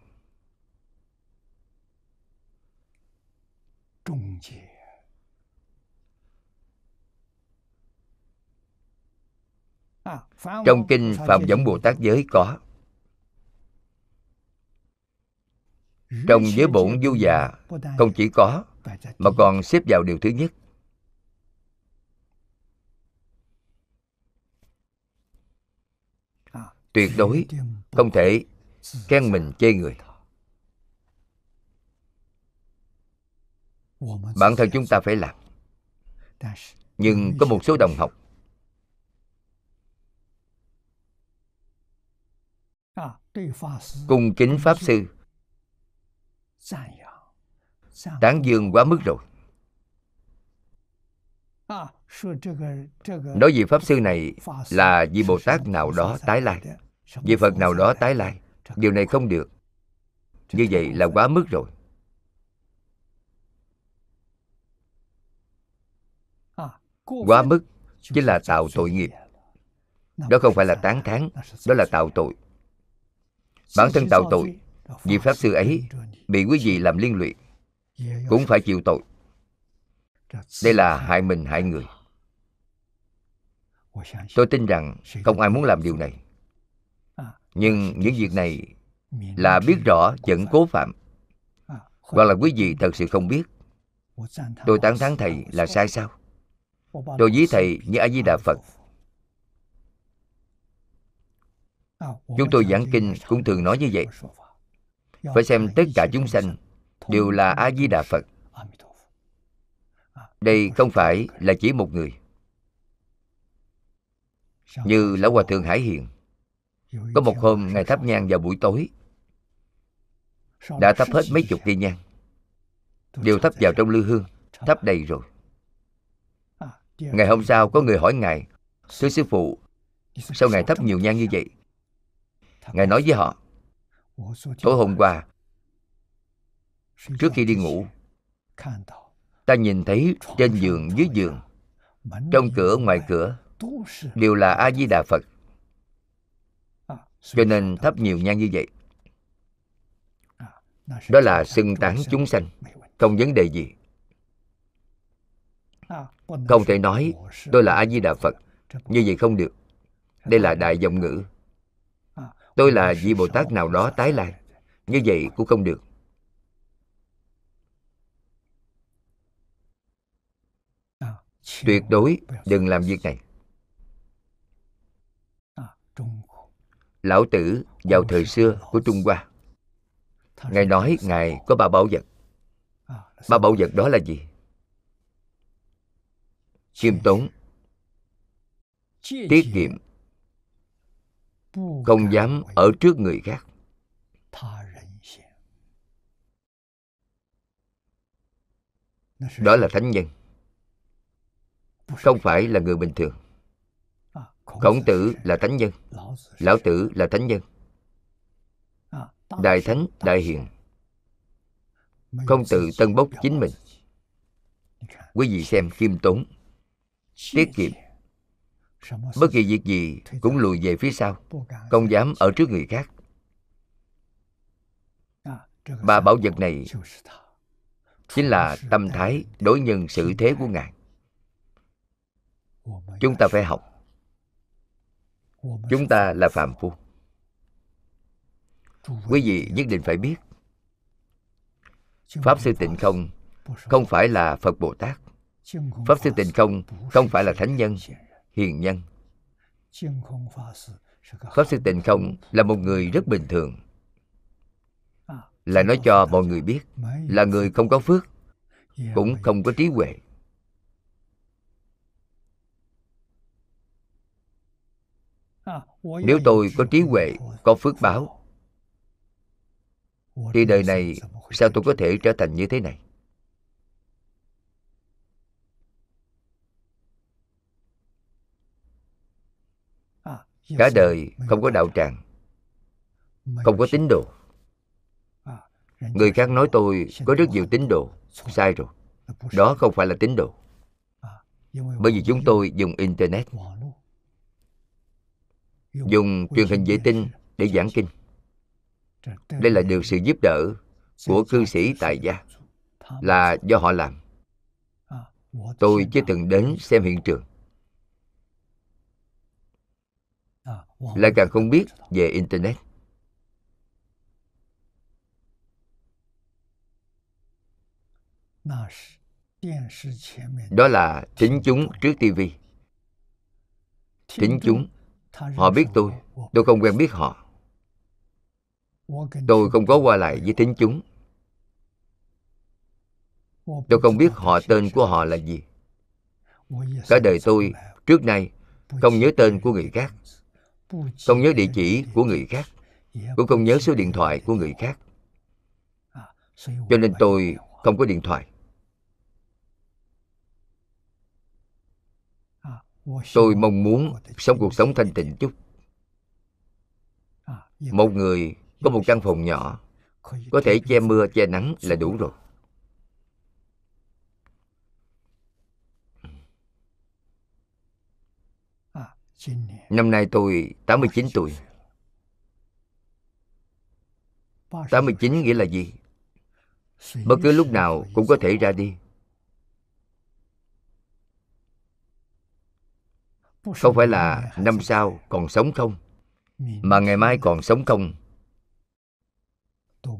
Trong kinh phạm võng bồ tát giới có. Trong giới bổn du già không chỉ có mà còn xếp vào điều thứ nhất tuyệt đối không thể khen mình chê người. Bản thân chúng ta phải làm. Nhưng có một số đồng học cung kính pháp sư tán dương quá mức rồi. Nói gì pháp sư này là vị bồ tát nào đó tái lai vị phật nào đó tái lai. Điều này không được. Như vậy là quá mức rồi. Quá mức chính là tạo tội nghiệp. Đó không phải là tán thán, đó là tạo tội. Bản thân tạo tội vị pháp sư ấy bị quý vị làm liên lụy, cũng phải chịu tội. Đây là hại mình hại người. Tôi tin rằng không ai muốn làm điều này nhưng những việc này là biết rõ vẫn cố phạm. Hoặc là quý vị thật sự không biết. Tôi tán thán thầy là sai sao? Tôi ví thầy như a di đà phật. chúng tôi giảng kinh cũng thường nói như vậy. phải xem tất cả chúng sanh đều là a di đà phật. đây không phải là chỉ một người. Như lão hòa thượng hải hiền có một hôm ngài thắp nhang vào buổi tối. Đã thắp hết mấy chục cây nhang. Đều thắp vào trong lư hương thắp đầy rồi. Ngày hôm sau có người hỏi ngài thưa sư phụ sao ngài thắp nhiều nhang như vậy? Ngài nói với họ tối hôm qua trước khi đi ngủ ta nhìn thấy trên giường dưới giường trong cửa ngoài cửa đều là a di đà phật cho nên thắp nhiều nhang như vậy. Đó là xưng tán chúng sanh. Không vấn đề gì. Không thể nói tôi là a di đà phật. Như vậy không được. Đây là đại dòng ngữ. Tôi là vị bồ tát nào đó tái lai. Như vậy cũng không được. Tuyệt đối đừng làm việc này. Lão tử vào thời xưa của trung hoa. Ngài nói ngài có ba bảo vật. Ba bảo vật đó là gì? Khiêm tốn, tiết kiệm, không dám ở trước người khác. Đó là thánh nhân, không phải là người bình thường khổng tử là thánh nhân. Lão tử là thánh nhân. Đại thánh, đại hiền. Không tự tân bốc chính mình. Quý vị xem khiêm tốn, tiết kiệm. Bất kỳ việc gì cũng lùi về phía sau, không dám ở trước người khác. Ba bảo vật này chính là tâm thái đối nhân xử thế của ngài. Chúng ta phải học chúng ta là phàm phu. Quý vị nhất định phải biết pháp sư tịnh không không phải là phật bồ tát. Pháp sư tịnh không không phải là thánh nhân hiền nhân. Pháp sư tịnh không là một người rất bình thường. Là nói cho mọi người biết là người không có phước cũng không có trí huệ nếu tôi có trí huệ, có phước báo, thì đời này sao tôi có thể trở thành như thế này? Cả đời không có đạo tràng, không có tín đồ. Người khác nói tôi có rất nhiều tín đồ, sai rồi. Đó không phải là tín đồ. Bởi vì chúng tôi dùng internet dùng truyền hình vệ tinh để giảng kinh. đây là được sự giúp đỡ của cư sĩ tại gia là do họ làm. Tôi chưa từng đến xem hiện trường. Lại càng không biết về internet. Đó là thính chúng trước tivi thính chúng họ biết tôi. Tôi không quen biết họ. Tôi không có qua lại với thính chúng. Tôi không biết họ tên của họ là gì. Cả đời tôi trước nay không nhớ tên của người khác. Không nhớ địa chỉ của người khác. Cũng không nhớ số điện thoại của người khác. Cho nên tôi không có điện thoại tôi mong muốn sống cuộc sống thanh tịnh chút. Một người có một căn phòng nhỏ có thể che mưa che nắng là đủ rồi. Năm nay tôi 89 tuổi. 89 nghĩa là gì? Bất cứ lúc nào cũng có thể ra đi Không phải là năm sau còn sống không? Mà ngày mai còn sống không?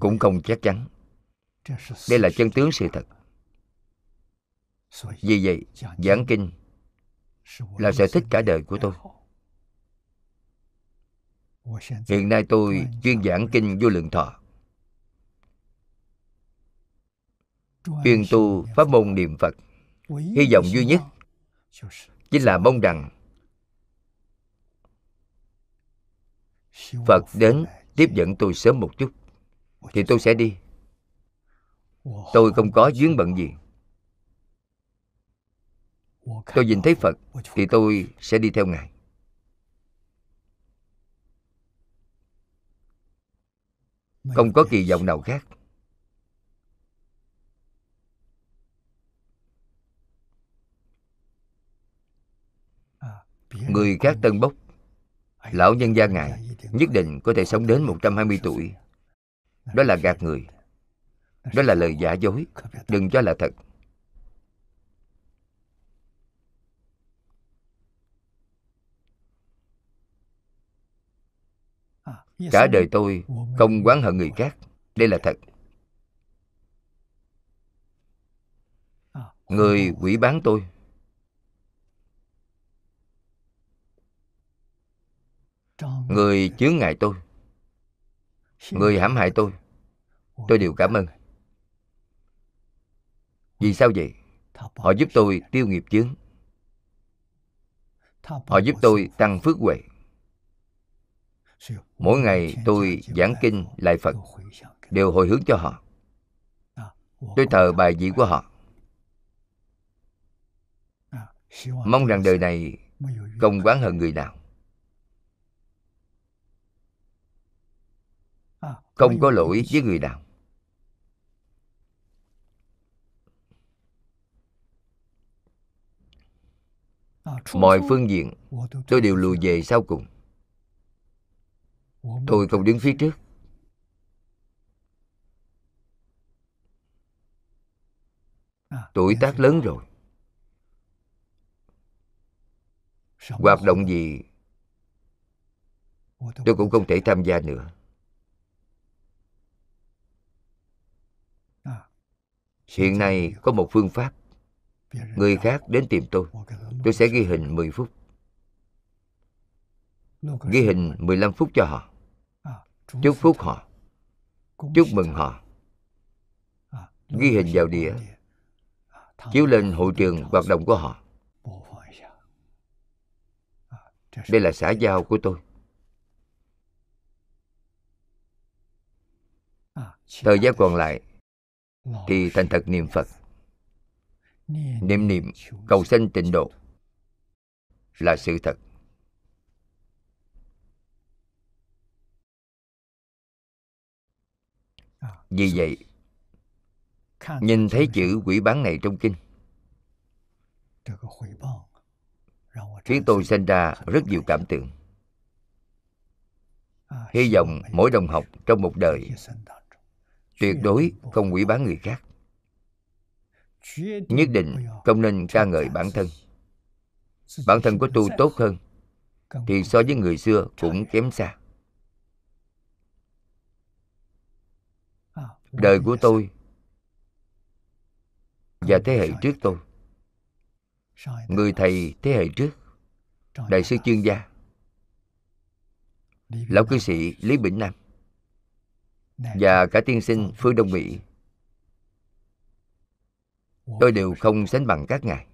Cũng không chắc chắn. Đây là chân tướng sự thật. Vì vậy, giảng kinh là sở thích cả đời của tôi. hiện nay tôi chuyên giảng kinh vô lượng thọ. Chuyên tu pháp môn niệm phật. hy vọng duy nhất chính là mong rằng phật đến tiếp dẫn tôi sớm một chút. Thì tôi sẽ đi. Tôi không có vướng bận gì. Tôi nhìn thấy phật, thì tôi sẽ đi theo ngài. Không có kỳ vọng nào khác. Người khác tân bốc lão nhân gia ngài nhất định có thể sống đến 120 tuổi. Đó là gạt người. Đó là lời giả dối. Đừng cho là thật. Cả đời tôi không quán hận người khác. Đây là thật. Người quỷ bán tôi. Người chướng ngại tôi. Người hãm hại tôi. Tôi đều cảm ơn. Vì sao vậy? Họ giúp tôi tiêu nghiệp chướng. Họ giúp tôi tăng phước huệ. Mỗi ngày tôi giảng kinh lại phật. Đều hồi hướng cho họ. Tôi thờ bài vị của họ. Mong rằng đời này không oán hận người nào không có lỗi với người nào. Mọi phương diện tôi đều lùi về sau cùng. Tôi không đứng phía trước. Tuổi tác lớn rồi. Hoạt động gì tôi cũng không thể tham gia nữa hiện nay có một phương pháp. Người khác đến tìm tôi tôi sẽ ghi hình 10 phút. Ghi hình 15 phút cho họ. Chúc phúc họ. Chúc mừng họ. Ghi hình vào đĩa. Chiếu lên hội trường hoạt động của họ. Đây là xã giao của tôi. Thời gian còn lại thì thành thật niệm phật. Niệm niệm cầu sanh tịnh độ là sự thật. Vì vậy nhìn thấy chữ quỷ bán này trong kinh. Khiến tôi sinh ra rất nhiều cảm tưởng. Hy vọng mỗi đồng học trong một đời tuyệt đối không quỷ bán người khác. Nhất định không nên ca ngợi bản thân. Bản thân có tu tốt hơn, thì so với người xưa cũng kém xa. Đời của tôi và thế hệ trước tôi, người thầy thế hệ trước, đại sư chuyên gia, lão cư sĩ lý bỉnh nam và cả tiên sinh phương đông mỹ tôi đều không sánh bằng các ngài.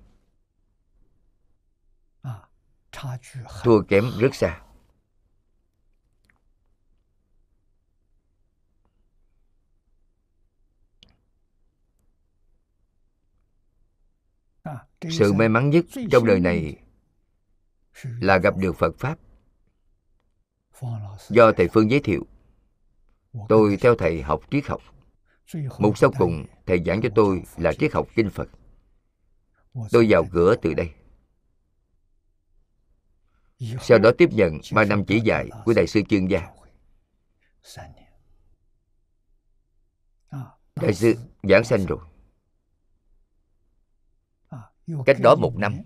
Thua kém rất xa. Sự may mắn nhất trong đời này là gặp được phật pháp. Do thầy phương giới thiệu tôi theo thầy học triết học. Mục sau cùng thầy giảng cho tôi là triết học kinh phật. Tôi vào cửa từ đây. Sau đó tiếp nhận ba năm chỉ dạy của đại sư chương gia. đại sư giảng sanh rồi. Cách đó một năm.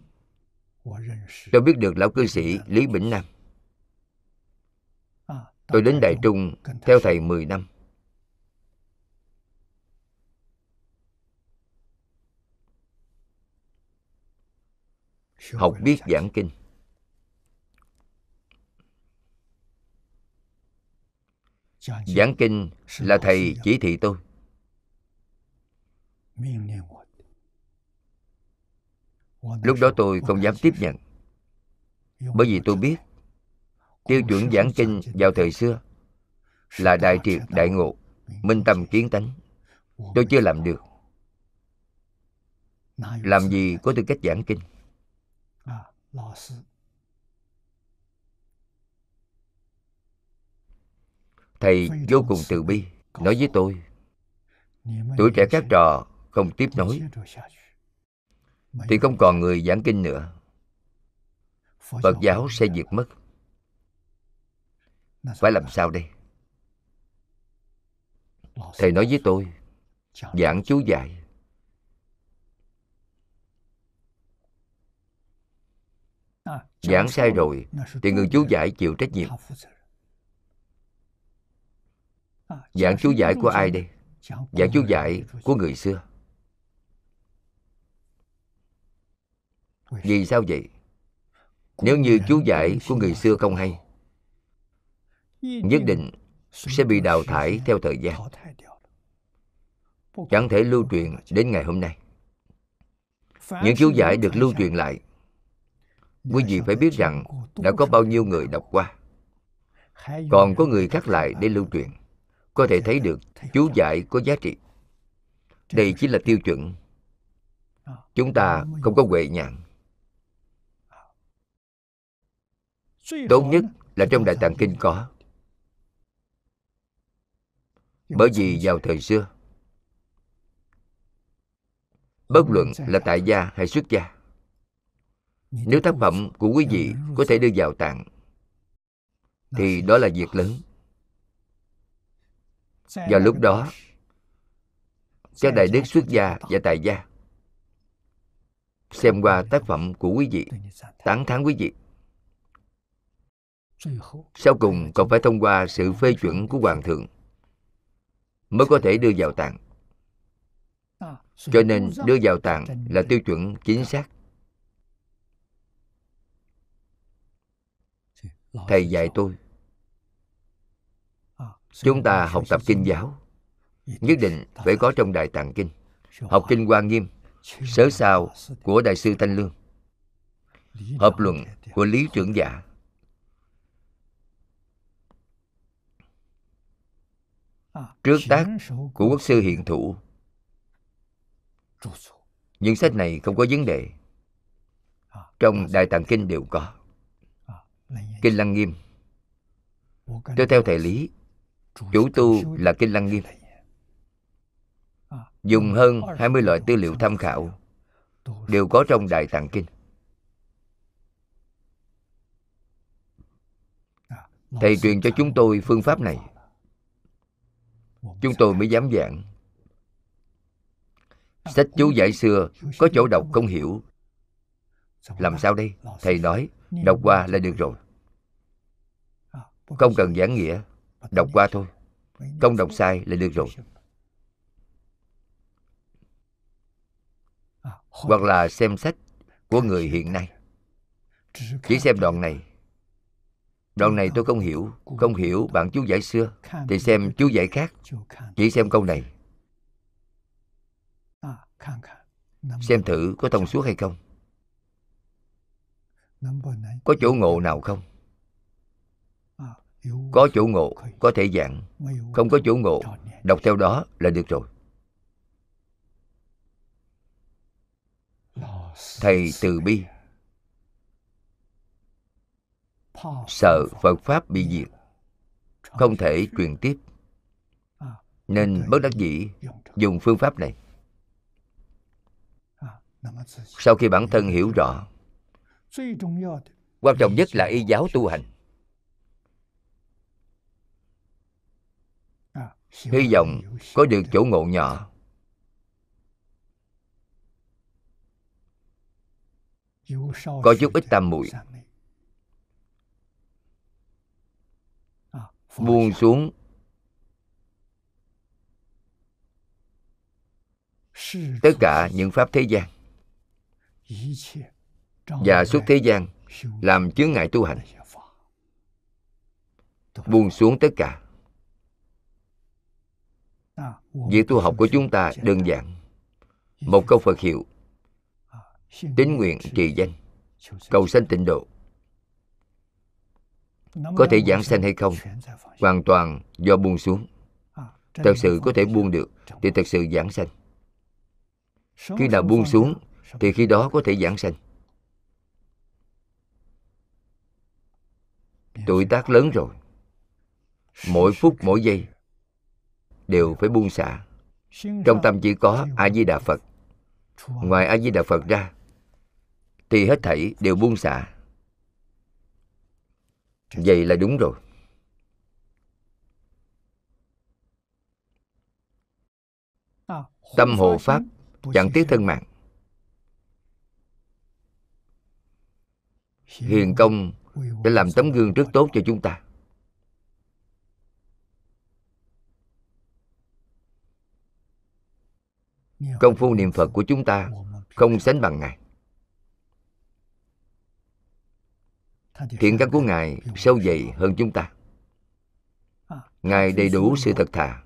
tôi biết được lão cư sĩ lý bỉnh nam tôi đến đại trung theo thầy 10 năm. Học biết giảng kinh. Giảng kinh là thầy chỉ thị tôi. Lúc đó tôi không dám tiếp nhận, bởi vì tôi biết tiêu chuẩn giảng kinh vào thời xưa là đại triệt, đại ngộ, minh tâm kiến tánh. Tôi chưa làm được. Làm gì có tư cách giảng kinh? Thầy vô cùng từ bi, nói với tôi, tuổi trẻ các trò không tiếp nối, thì không còn người giảng kinh nữa. Phật giáo sẽ diệt mất phải làm sao đây? thầy nói với tôi giảng chú dạy. Giảng sai rồi thì người chú giải chịu trách nhiệm. Giảng chú giải của ai đây? Giảng chú giải của người xưa. Vì sao vậy? Nếu như chú giải của người xưa không hay nhất định sẽ bị đào thải theo thời gian. Chẳng thể lưu truyền đến ngày hôm nay. Những chú giải được lưu truyền lại, quý vị phải biết rằng đã có bao nhiêu người đọc qua. Còn có người khác lại để lưu truyền, có thể thấy được chú giải có giá trị. Đây chính là tiêu chuẩn. Chúng ta không có huệ nhãn tốt nhất là trong đại tạng kinh có bởi vì vào thời xưa, bất luận là tại gia hay xuất gia, nếu tác phẩm của quý vị có thể đưa vào tạng, thì đó là việc lớn. Vào lúc đó, các đại đức xuất gia và tại gia xem qua tác phẩm của quý vị, tán thán quý vị, sau cùng còn phải thông qua sự phê chuẩn của hoàng thượng mới có thể đưa vào tạng. Cho nên đưa vào tạng là tiêu chuẩn chính xác. Thầy dạy tôi. Chúng ta học tập kinh giáo. Nhất định phải có trong đại tạng kinh. Học kinh quan nghiêm sớ sao của đại sư thanh lương. Hợp luận của lý trưởng giả trước tác của quốc sư hiện thủ. Những sách này không có vấn đề. Trong đại tạng kinh đều có. Kinh lăng nghiêm. Tôi theo thầy lý, chủ tu là kinh lăng nghiêm. Dùng hơn 20 loại tư liệu tham khảo đều có trong đại tạng kinh. Thầy truyền cho chúng tôi phương pháp này chúng tôi mới dám giảng. Sách chú giải xưa có chỗ đọc không hiểu. Làm sao đây? Thầy nói, đọc qua là được rồi. Không cần giảng nghĩa, đọc qua thôi. Không đọc sai là được rồi. Hoặc là xem sách của người hiện nay. Chỉ xem đoạn này đoạn này tôi không hiểu không hiểu bạn chú giải xưa. Thì xem chú giải khác. Chỉ xem câu này. Xem thử có thông suốt hay không. Có chỗ ngộ nào không? Có chỗ ngộ có thể dạng, không có chỗ ngộ đọc theo đó là được rồi. Thầy từ bi. Sợ phật pháp bị diệt, không thể truyền tiếp. Nên bất đắc dĩ dùng phương pháp này. Sau khi bản thân hiểu rõ, quan trọng nhất là y giáo tu hành. Hy vọng có được chỗ ngộ nhỏ. Có chút ít tam muội buông xuống. Tất cả những pháp thế gian và suốt thế gian làm chướng ngại tu hành. buông xuống tất cả. Việc tu học của chúng ta đơn giản. Một câu phật hiệu. Tín nguyện trì danh. cầu sanh tịnh độ có thể giảng sanh hay không? Hoàn toàn do buông xuống. Thật sự có thể buông được thì thật sự giảng sanh. Khi nào buông xuống thì khi đó có thể giảng sanh. Tuổi tác lớn rồi. Mỗi phút, mỗi giây đều phải buông xả. Trong tâm chỉ có a di đà phật. Ngoài a di đà phật ra, thì hết thảy đều buông xả vậy là đúng rồi. Tâm hộ pháp, chẳng tiếc thân mạng. Hiền công đã làm tấm gương rất tốt cho chúng ta. Công phu niệm phật của chúng ta không sánh bằng ngài. Thiện căn của ngài sâu dày hơn chúng ta. Ngài đầy đủ sự thật thà.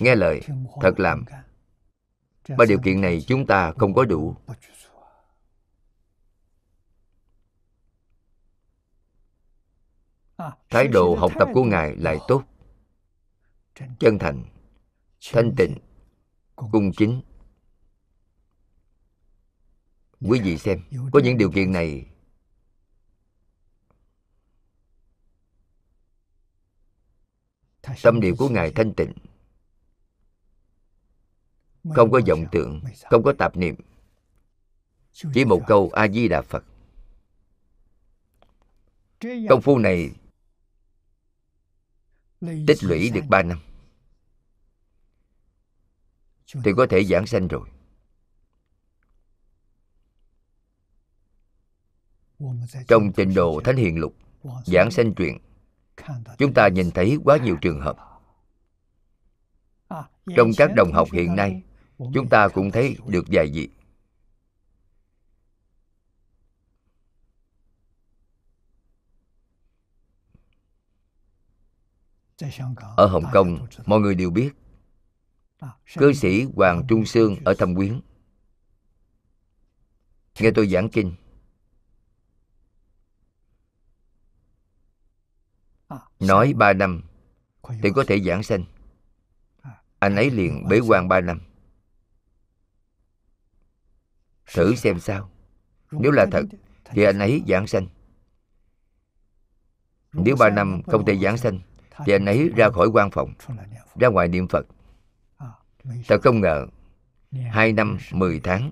Nghe lời thật làm. Ba điều kiện này chúng ta không có đủ. Thái độ học tập của ngài lại tốt. Chân thành thanh tịnh cung kính. Quý vị xem có những điều kiện này tâm niệm của ngài thanh tịnh. Không có vọng tưởng không có tạp niệm. Chỉ một câu a di đà phật. Công phu này tích lũy được ba năm. Thì có thể giảng sanh rồi. Trong trình độ thánh hiền lục giảng sanh truyện chúng ta nhìn thấy quá nhiều trường hợp. Trong các đồng học hiện nay, chúng ta cũng thấy được vài vị. Ở hồng kông, mọi người đều biết, cư sĩ hoàng trung sương ở thâm quyến nghe tôi giảng kinh nói ba năm thì có thể giảng sanh. Anh ấy liền bế quan ba năm. Thử xem sao. Nếu là thật thì anh ấy giảng sanh. Nếu ba năm không thể giảng sanh thì anh ấy ra khỏi quan phòng ra ngoài niệm phật. Thật không ngờ hai năm mười tháng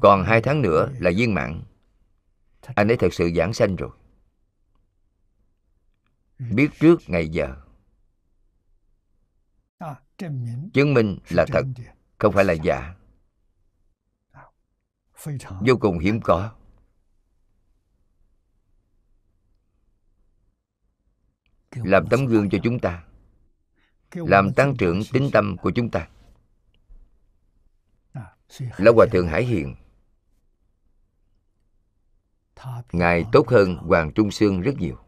còn hai tháng nữa là viên mãn. Anh ấy thật sự giảng sanh rồi biết trước ngày giờ. Chứng minh là thật không phải là giả. Vô cùng hiếm có. Làm tấm gương cho chúng ta. Làm tăng trưởng tính tâm của chúng ta. Lão hòa thượng hải hiền. Ngài tốt hơn hoàng trung sương rất nhiều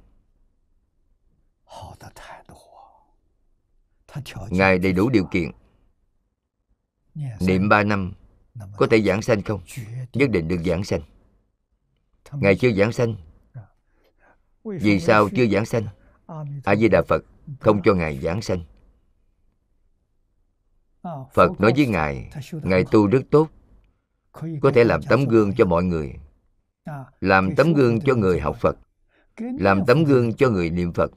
ngài đầy đủ điều kiện. Niệm ba năm có thể giảng sanh không? Nhất định được giảng sanh. Ngài chưa giảng sanh. vì sao chưa giảng sanh? A di đà phật. Không cho ngài giảng sanh. Phật nói với ngài ngài tu rất tốt có thể làm tấm gương cho mọi người làm tấm gương cho người học phật làm tấm gương cho người niệm phật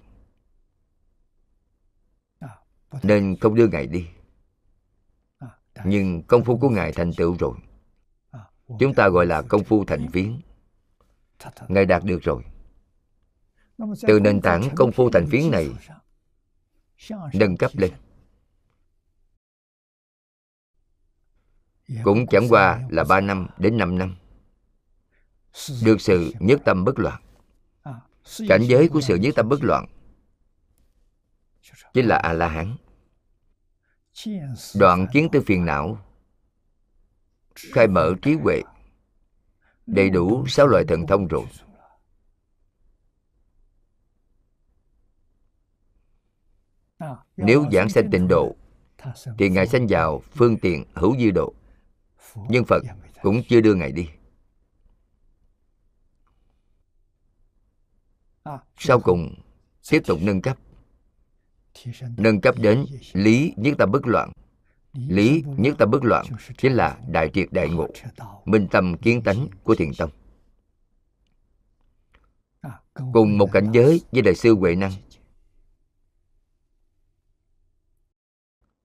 nên không đưa ngài đi. Nhưng công phu của ngài thành tựu rồi. Chúng ta gọi là công phu thành phiến ngài đạt được rồi. Từ nền tảng công phu thành phiến này nâng cấp lên. Cũng chẳng qua là ba năm đến năm năm. Được sự nhất tâm bất loạn. Cảnh giới của sự nhất tâm bất loạn chính là a la hán đoạn kiến tư phiền não. Khai mở trí huệ. Đầy đủ sáu loại thần thông rồi. Nếu giảng sanh tịnh độ, thì ngài sanh vào phương tiện hữu dư độ. Nhưng phật cũng chưa đưa ngài đi. Sau cùng, tiếp tục nâng cấp nâng cấp đến lý nhất tâm bất loạn. Lý nhất tâm bất loạn chính là đại triệt đại ngộ, minh tâm kiến tánh của thiền tông. Cùng một cảnh giới với đại sư huệ năng.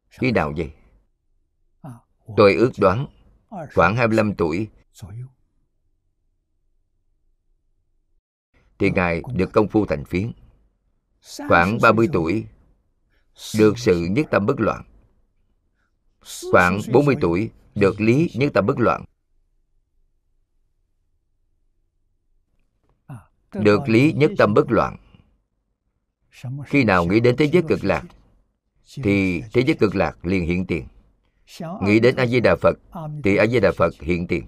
Khi nào vậy tôi ước đoán khoảng 25 tuổi. Thì ngài được công phu thành phiến. Khoảng 30 tuổi được sự nhất tâm bất loạn. Khoảng 40 tuổi, được lý nhất tâm bất loạn. Được lý nhất tâm bất loạn. Khi nào nghĩ đến thế giới cực lạc, thì thế giới cực lạc liền hiện tiền. Nghĩ đến a di đà phật, thì a di đà phật hiện tiền.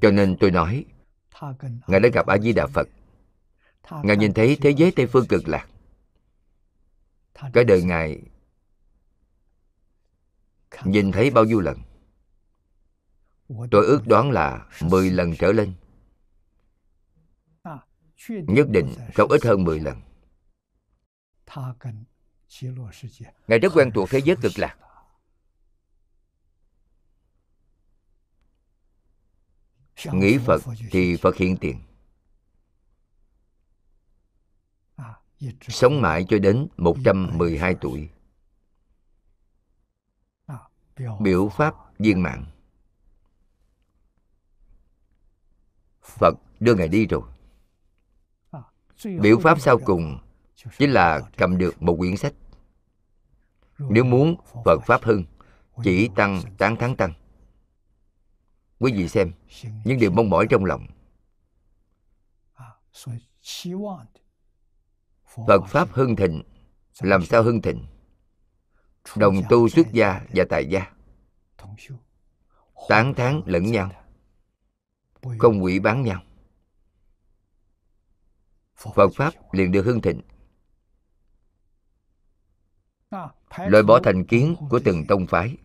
Cho nên tôi nói, ngài đã gặp a di đà phật ngài nhìn thấy thế giới tây phương cực lạc. Cái đời ngài nhìn thấy bao nhiêu lần? Tôi ước đoán là 10 lần trở lên. Nhất định không ít hơn 10 lần. Ngài rất quen thuộc thế giới cực lạc. Nghĩ phật thì phật hiện tiền. Sống mãi cho đến 112 tuổi. Biểu pháp viên mạng. Phật đưa Ngài đi rồi. Biểu pháp sau cùng chính là cầm được một quyển sách. Nếu muốn Phật Pháp hưng, chỉ tăng tán thắng tăng. Quý vị xem, những điều mong mỏi trong lòng. Phật Pháp hưng thịnh, làm sao hưng thịnh? Đồng tu xuất gia và tại gia. Tán thán lẫn nhau. Không quỷ bán nhau. Phật Pháp liền được hưng thịnh. Loại bỏ thành kiến của từng tông phái.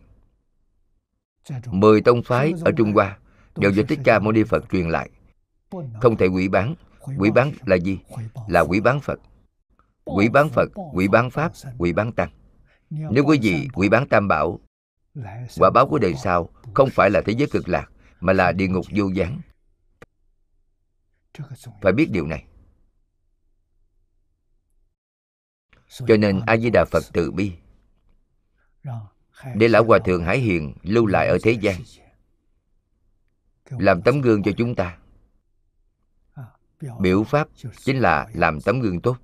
Mười tông phái ở Trung Hoa Đều do Thích Ca Mâu Ni Phật truyền lại. Không thể quỷ bán. Quỷ bán là gì? Là quỷ bán Phật. Quỷ bán Phật, quỷ bán Pháp, quỷ bán Tăng. Nếu quý vị quỷ bán Tam Bảo Quả báo của đời sau không phải là thế giới cực lạc Mà là địa ngục vô gián. Phải biết điều này. Cho nên A-di-đà Phật từ bi. Để Lão Hòa Thượng Hải Hiền lưu lại ở thế gian. Làm tấm gương cho chúng ta. Biểu pháp chính là làm tấm gương tốt.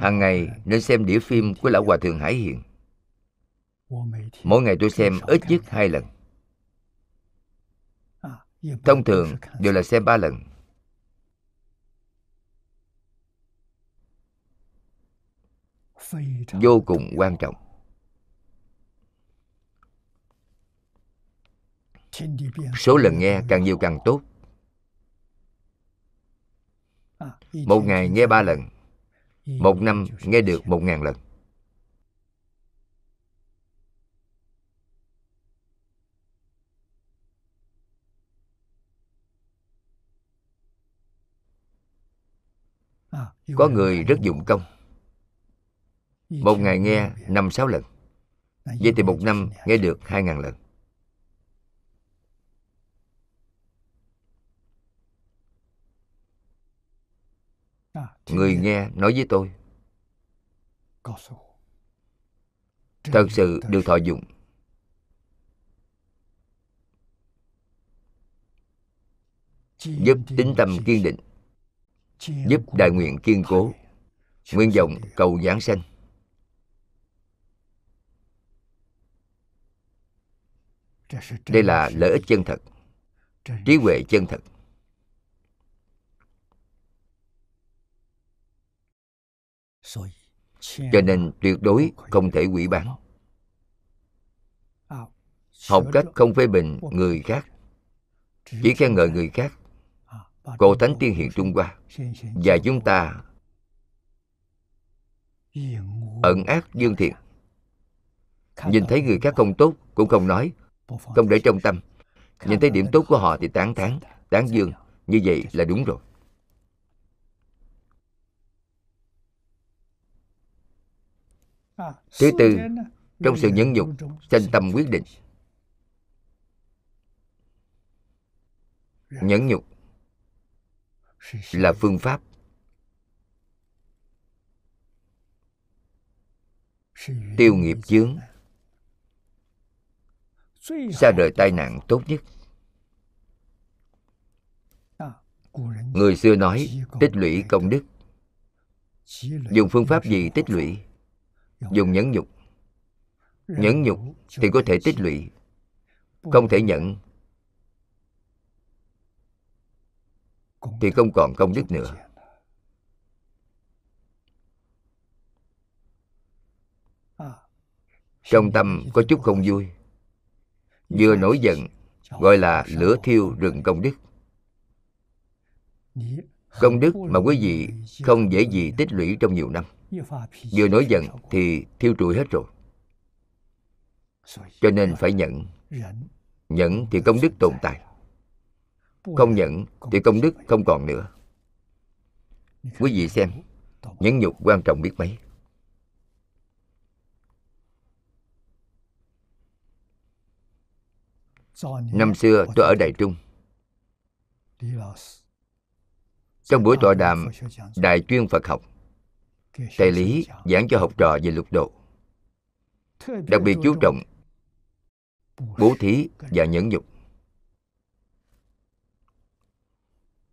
Hàng ngày nên xem đĩa phim của lão hòa thượng hải hiền. Mỗi ngày tôi xem ít nhất hai lần. Thông thường đều là xem ba lần. Vô cùng quan trọng. Số lần nghe càng nhiều càng tốt. Một ngày nghe ba lần một năm nghe được một ngàn lần. Có người rất dụng công. Một ngày nghe năm sáu lần. Vậy thì một năm nghe được hai ngàn lần. Người nghe nói với tôi. Thật sự được thọ dụng. Giúp tính tâm kiên định. Giúp đại nguyện kiên cố. Nguyên vọng cầu giảng sanh. Đây là lợi ích chân thật. Trí huệ chân thật. Cho nên tuyệt đối không thể quỷ bán học cách không phê bình người khác chỉ khen ngợi người khác. Cổ thánh tiên hiền trung hoa và chúng ta ẩn ác dương thiện. Nhìn thấy người khác không tốt cũng không nói không để trong tâm. Nhìn thấy điểm tốt của họ thì tán thán tán dương. Như vậy là đúng rồi Thứ tư, trong sự nhẫn nhục, sanh tâm quyết định. Nhẫn nhục là phương pháp. Tiêu nghiệp chướng xa rời tai nạn tốt nhất. Người xưa nói tích lũy công đức. Dùng phương pháp gì tích lũy dùng nhẫn nhục. Nhẫn nhục thì có thể tích lũy không thể nhận. Thì không còn công đức nữa. Trong tâm có chút không vui. Vừa nổi giận, gọi là lửa thiêu rừng công đức. Công đức mà quý vị không dễ gì tích lũy trong nhiều năm vừa nổi giận thì thiêu trụi hết rồi. Cho nên phải nhận. Nhận thì công đức tồn tại. Không nhận thì công đức không còn nữa. Quý vị xem, nhẫn nhục quan trọng biết mấy. Năm xưa tôi ở đài trung. Trong buổi tọa đàm đại chuyên phật học thầy lý giảng cho học trò về lục độ đặc biệt chú trọng bố thí và nhẫn nhục.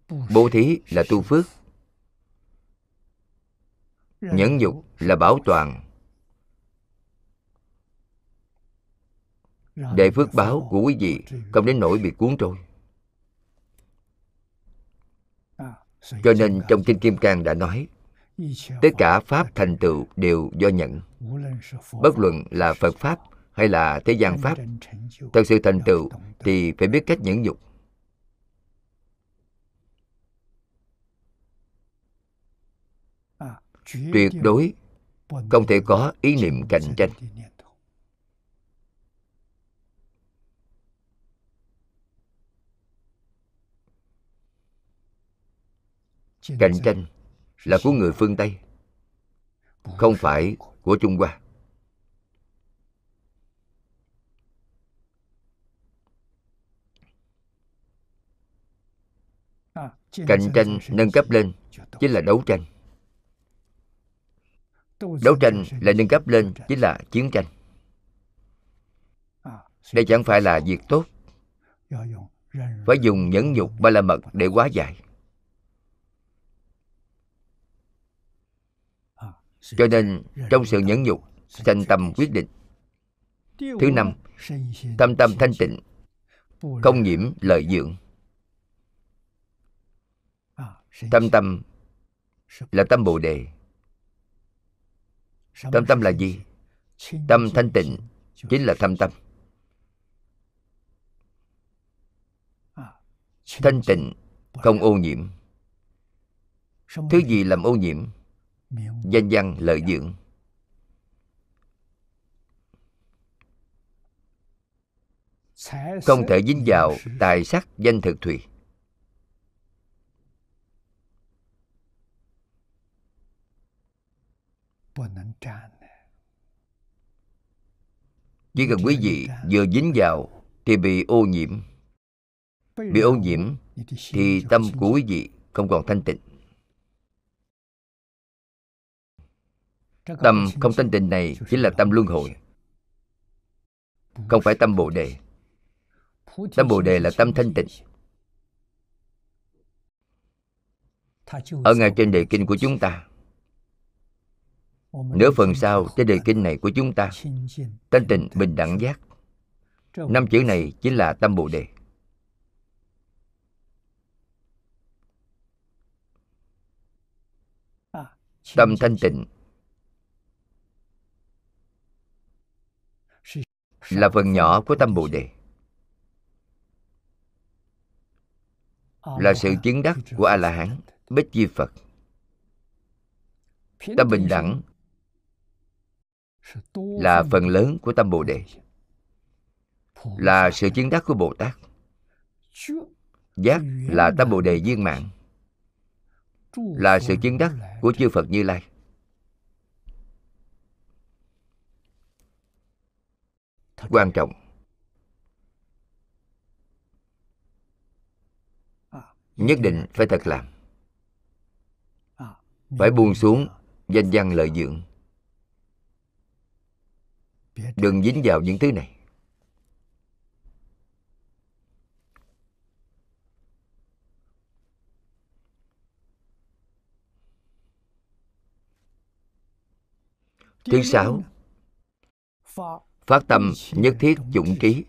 Bố thí là tu phước nhẫn nhục là bảo toàn. Để phước báo của quý vị không đến nỗi bị cuốn trôi. Cho nên trong kinh kim cang đã nói tất cả pháp thành tựu đều do nhận bất luận là phật pháp hay là thế gian pháp thật sự thành tựu thì phải biết cách nhẫn nhục. Tuyệt đối không thể có ý niệm cạnh tranh. Cạnh tranh là của người phương tây, không phải của trung hoa. Cạnh tranh nâng cấp lên chính là đấu tranh. Đấu tranh là nâng cấp lên chính là chiến tranh. Đây chẳng phải là việc tốt. Phải dùng nhẫn nhục, ba la mật để hóa giải. Cho nên, trong sự nhẫn nhục, sanh tâm quyết định. Thứ năm, tâm tâm thanh tịnh, không nhiễm lợi dưỡng. Tâm tâm là tâm bồ đề. Tâm tâm là gì? Tâm thanh tịnh chính là thâm tâm. Thanh tịnh không ô nhiễm. Thứ gì làm ô nhiễm? Danh văn lợi dưỡng. Không thể dính vào tài sắc danh thực thùy. Chỉ cần quý vị vừa dính vào thì bị ô nhiễm. Bị ô nhiễm thì tâm của quý vị không còn thanh tịnh tâm không thanh tịnh này chính là tâm luân hồi. không phải tâm bồ đề. Tâm bồ đề là tâm thanh tịnh. ở ngay trên đề kinh của chúng ta. Nửa phần sau trên đề kinh này của chúng ta thanh tịnh bình đẳng giác. năm chữ này chính là tâm bồ đề. Tâm thanh tịnh là phần nhỏ của tâm bồ đề. Là sự chứng đắc của a la hán bích di phật. Tâm bình đẳng là phần lớn của tâm bồ đề. Là sự chứng đắc của bồ tát. Giác là tâm bồ đề viên mạng là sự chứng đắc của chư phật như lai. Quan trọng. Nhất định phải thật làm. Phải buông xuống danh văn lợi dưỡng. Đừng dính vào những thứ này. Thứ sáu phát tâm, nhất thiết dụng trí.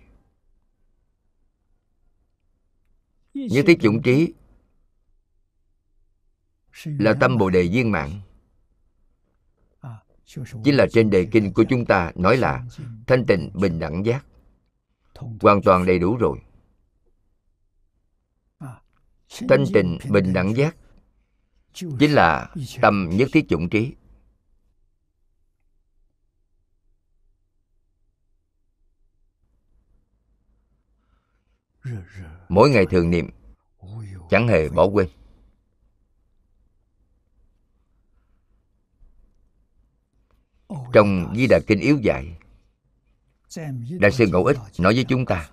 Nhất thiết dụng trí là tâm bồ đề viên mạng chính là trên đề kinh của chúng ta nói là thanh tịnh, bình đẳng giác. Hoàn toàn đầy đủ rồi. Thanh tịnh, bình đẳng giác chính là tâm nhất thiết chủng trí. mỗi ngày thường niệm, chẳng hề bỏ quên. Trong di đà kinh yếu dạy, đại sư ngẫu ích nói với chúng ta,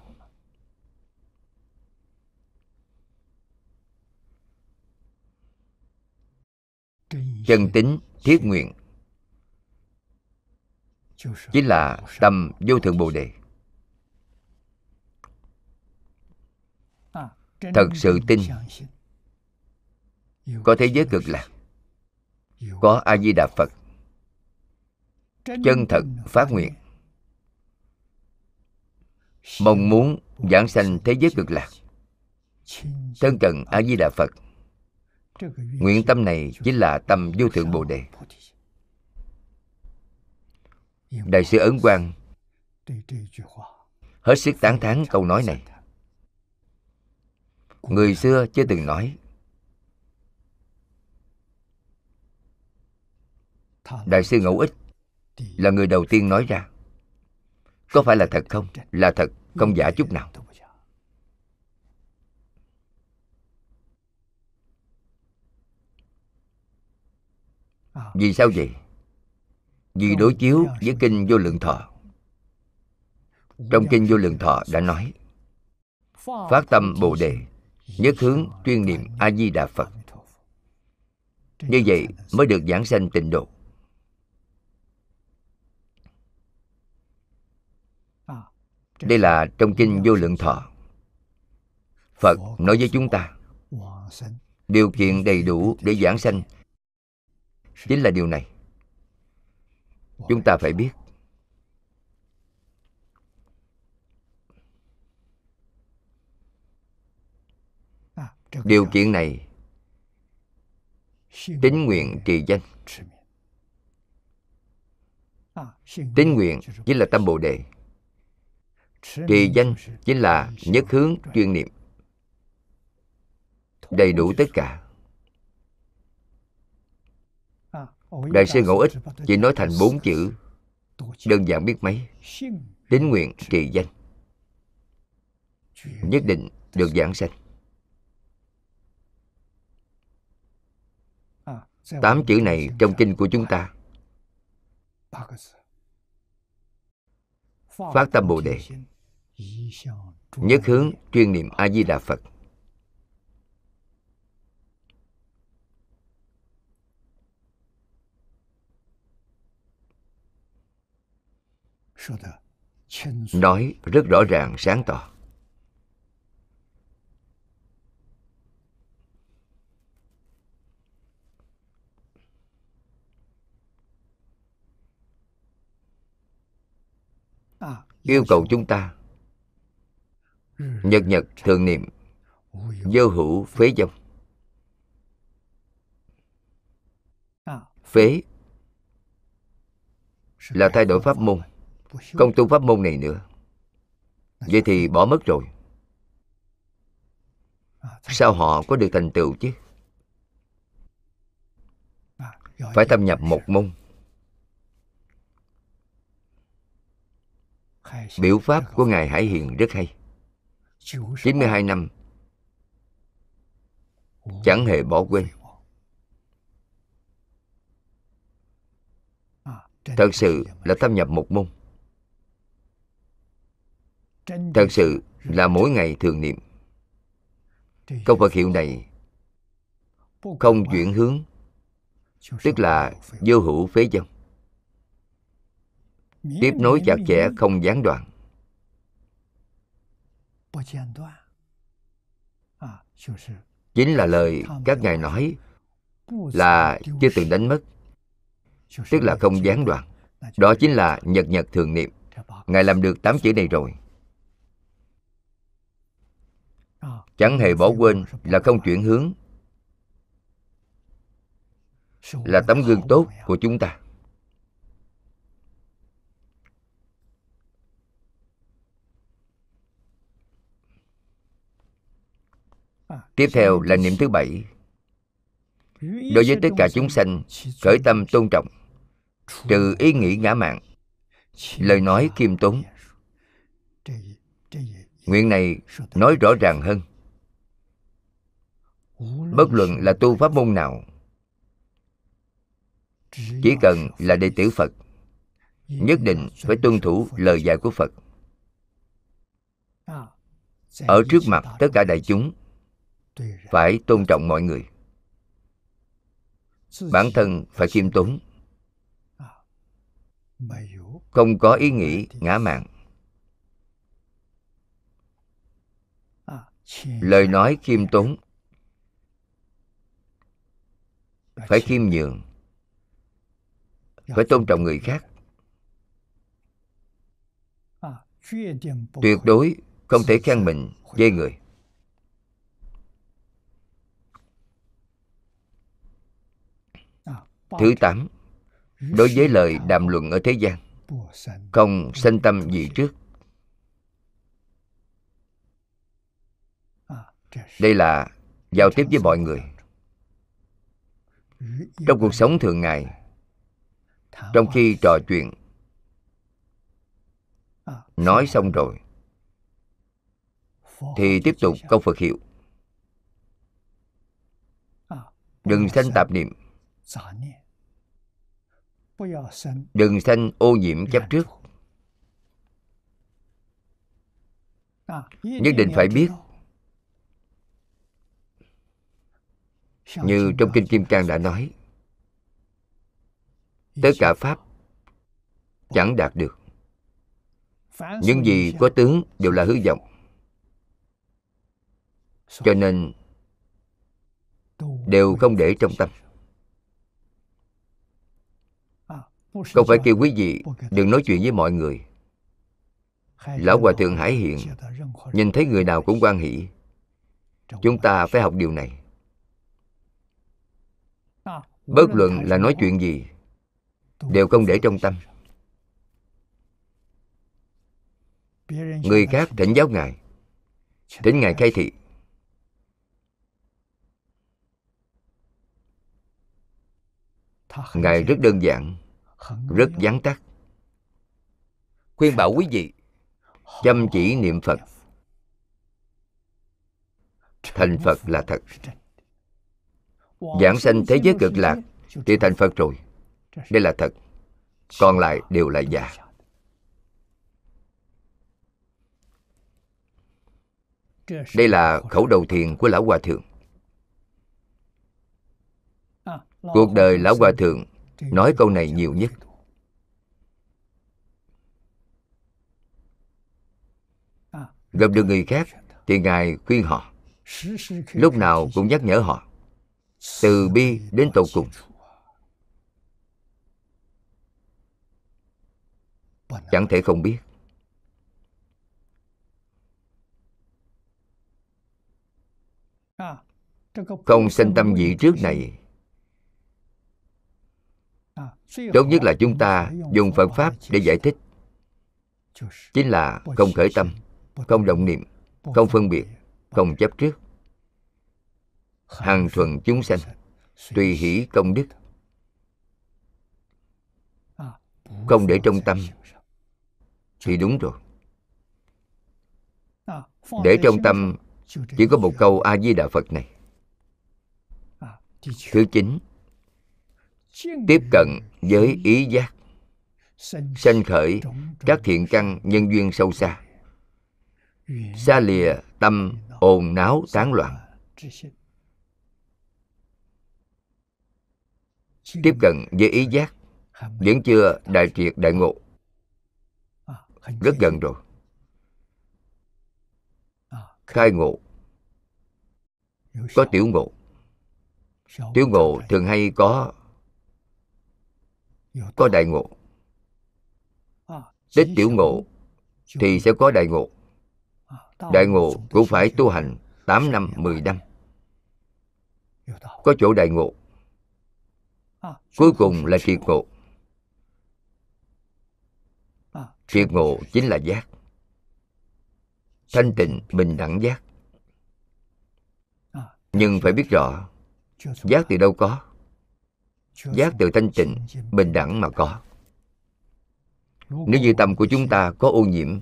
chân tính thiết nguyện chính là tâm vô thượng bồ đề. Thật sự tin. Có thế giới cực lạc. Có a di đà phật. Chân thật phát nguyện mong muốn giảng sanh thế giới cực lạc. Thân cận a di đà phật. Nguyện tâm này chính là tâm vô thượng bồ đề. Đại sư ấn quang hết sức tán thán câu nói này người xưa chưa từng nói. Đại sư ngẫu ích là người đầu tiên nói ra, có phải là thật không? Là thật, không giả chút nào. Vì sao vậy? Vì đối chiếu với kinh vô lượng thọ. Trong kinh vô lượng thọ đã nói, phát tâm bồ đề nhất hướng tuyên niệm a di đà phật. Như vậy mới được giảng sanh tịnh độ. Đây là trong kinh vô lượng thọ. Phật nói với chúng ta, điều kiện đầy đủ để giảng sanh chính là điều này. Chúng ta phải biết điều kiện này. Tín nguyện trì danh tín nguyện chính là tâm bồ đề. Trì danh chính là nhất hướng chuyên niệm. Đầy đủ tất cả. Đại sư ngẫu ích chỉ nói thành bốn chữ. đơn giản biết mấy. Tín nguyện trì danh. Nhất định được giảng sanh tám chữ này trong kinh của chúng ta. Phát tâm bồ đề. Nhất hướng chuyên niệm a di đà phật nói rất rõ ràng sáng tỏ yêu cầu chúng ta. Nhật nhật thường niệm, vô hữu phế dông. Phế là thay đổi pháp môn. Không tu pháp môn này nữa. Vậy thì bỏ mất rồi. Sao họ có được thành tựu chứ? Phải thâm nhập một môn. Biểu pháp của ngài hải hiền rất hay. 92 năm. Chẳng hề bỏ quên. Thật sự là thâm nhập một môn. Thật sự là mỗi ngày thường niệm. Câu Phật hiệu này không chuyển hướng, tức là vô hữu phế dông tiếp nối chặt chẽ không gián đoạn. Chính là lời các ngài nói là chưa từng đánh mất tức là không gián đoạn. đó chính là nhật nhật thường niệm. ngài làm được tám chữ này rồi. Chẳng hề bỏ quên là không chuyển hướng. là tấm gương tốt của chúng ta tiếp theo là niệm thứ bảy. Đối với tất cả chúng sanh khởi tâm tôn trọng trừ ý nghĩ ngã mạn lời nói khiêm tốn. Nguyện này nói rõ ràng hơn. Bất luận là tu pháp môn nào chỉ cần là đệ tử phật nhất định phải tuân thủ lời dạy của phật. Ở trước mặt tất cả đại chúng phải tôn trọng mọi người. Bản thân phải khiêm tốn. Không có ý nghĩ ngã mạn. Lời nói khiêm tốn. Phải khiêm nhường. Phải tôn trọng người khác. Tuyệt đối không thể khen mình chê người thứ tám. đối với lời đàm luận ở thế gian không sanh tâm gì trước. Đây là giao tiếp với mọi người. Trong cuộc sống thường ngày trong khi trò chuyện nói xong rồi thì tiếp tục câu phật hiệu. Đừng sanh tạp niệm đừng sanh ô nhiễm chấp trước. Nhất định phải biết. Như trong kinh kim cang đã nói, tất cả pháp chẳng đạt được. Những gì có tướng đều là hư vọng. Cho nên đều không để trong tâm. Không phải kêu quý vị đừng nói chuyện với mọi người? Lão hòa thượng hải hiện nhìn thấy người nào cũng quan hỷ. Chúng ta phải học điều này. Bất luận là nói chuyện gì đều không để trong tâm. người khác thỉnh giáo ngài thỉnh ngài khai thị. Ngài rất đơn giản rất vắn tắt. Khuyên bảo quý vị chăm chỉ niệm phật. thành phật là thật. Giảng sanh thế giới cực lạc thì thành phật rồi. đây là thật. Còn lại đều là giả. đây là khẩu đầu thiền của lão hòa thượng. Cuộc đời lão hòa thượng nói câu này nhiều nhất. Gặp được người khác thì ngài khuyên họ. Lúc nào cũng nhắc nhở họ. Từ bi đến tột cùng. Chẳng thể không biết. Không sinh tâm dị trước này tốt nhất là chúng ta dùng phật pháp để giải thích. Chính là không khởi tâm không động niệm không phân biệt không chấp trước. Hằng thuần chúng sanh tùy hỷ công đức. Không để trong tâm. Thì đúng rồi. Để trong tâm chỉ có một câu a di đà phật này. Thứ chín tiếp cận với ý giác, sanh khởi các thiện căn nhân duyên sâu xa xa lìa tâm ồn náo tán loạn. Tiếp cận với ý giác, vẫn chưa đại triệt đại ngộ. Rất gần rồi. Khai ngộ. Có tiểu ngộ. Tiểu ngộ thường hay có có đại ngộ. Tích tiểu ngộ thì sẽ có đại ngộ. Đại ngộ cũng phải tu hành 8 năm, 10 năm. Có chỗ đại ngộ. Cuối cùng là triệt ngộ. Triệt ngộ chính là giác. Thanh tịnh bình đẳng giác. Nhưng phải biết rõ Giác từ đâu có Giác từ thanh tịnh, Bình đẳng mà có. Nếu như tâm của chúng ta có ô nhiễm,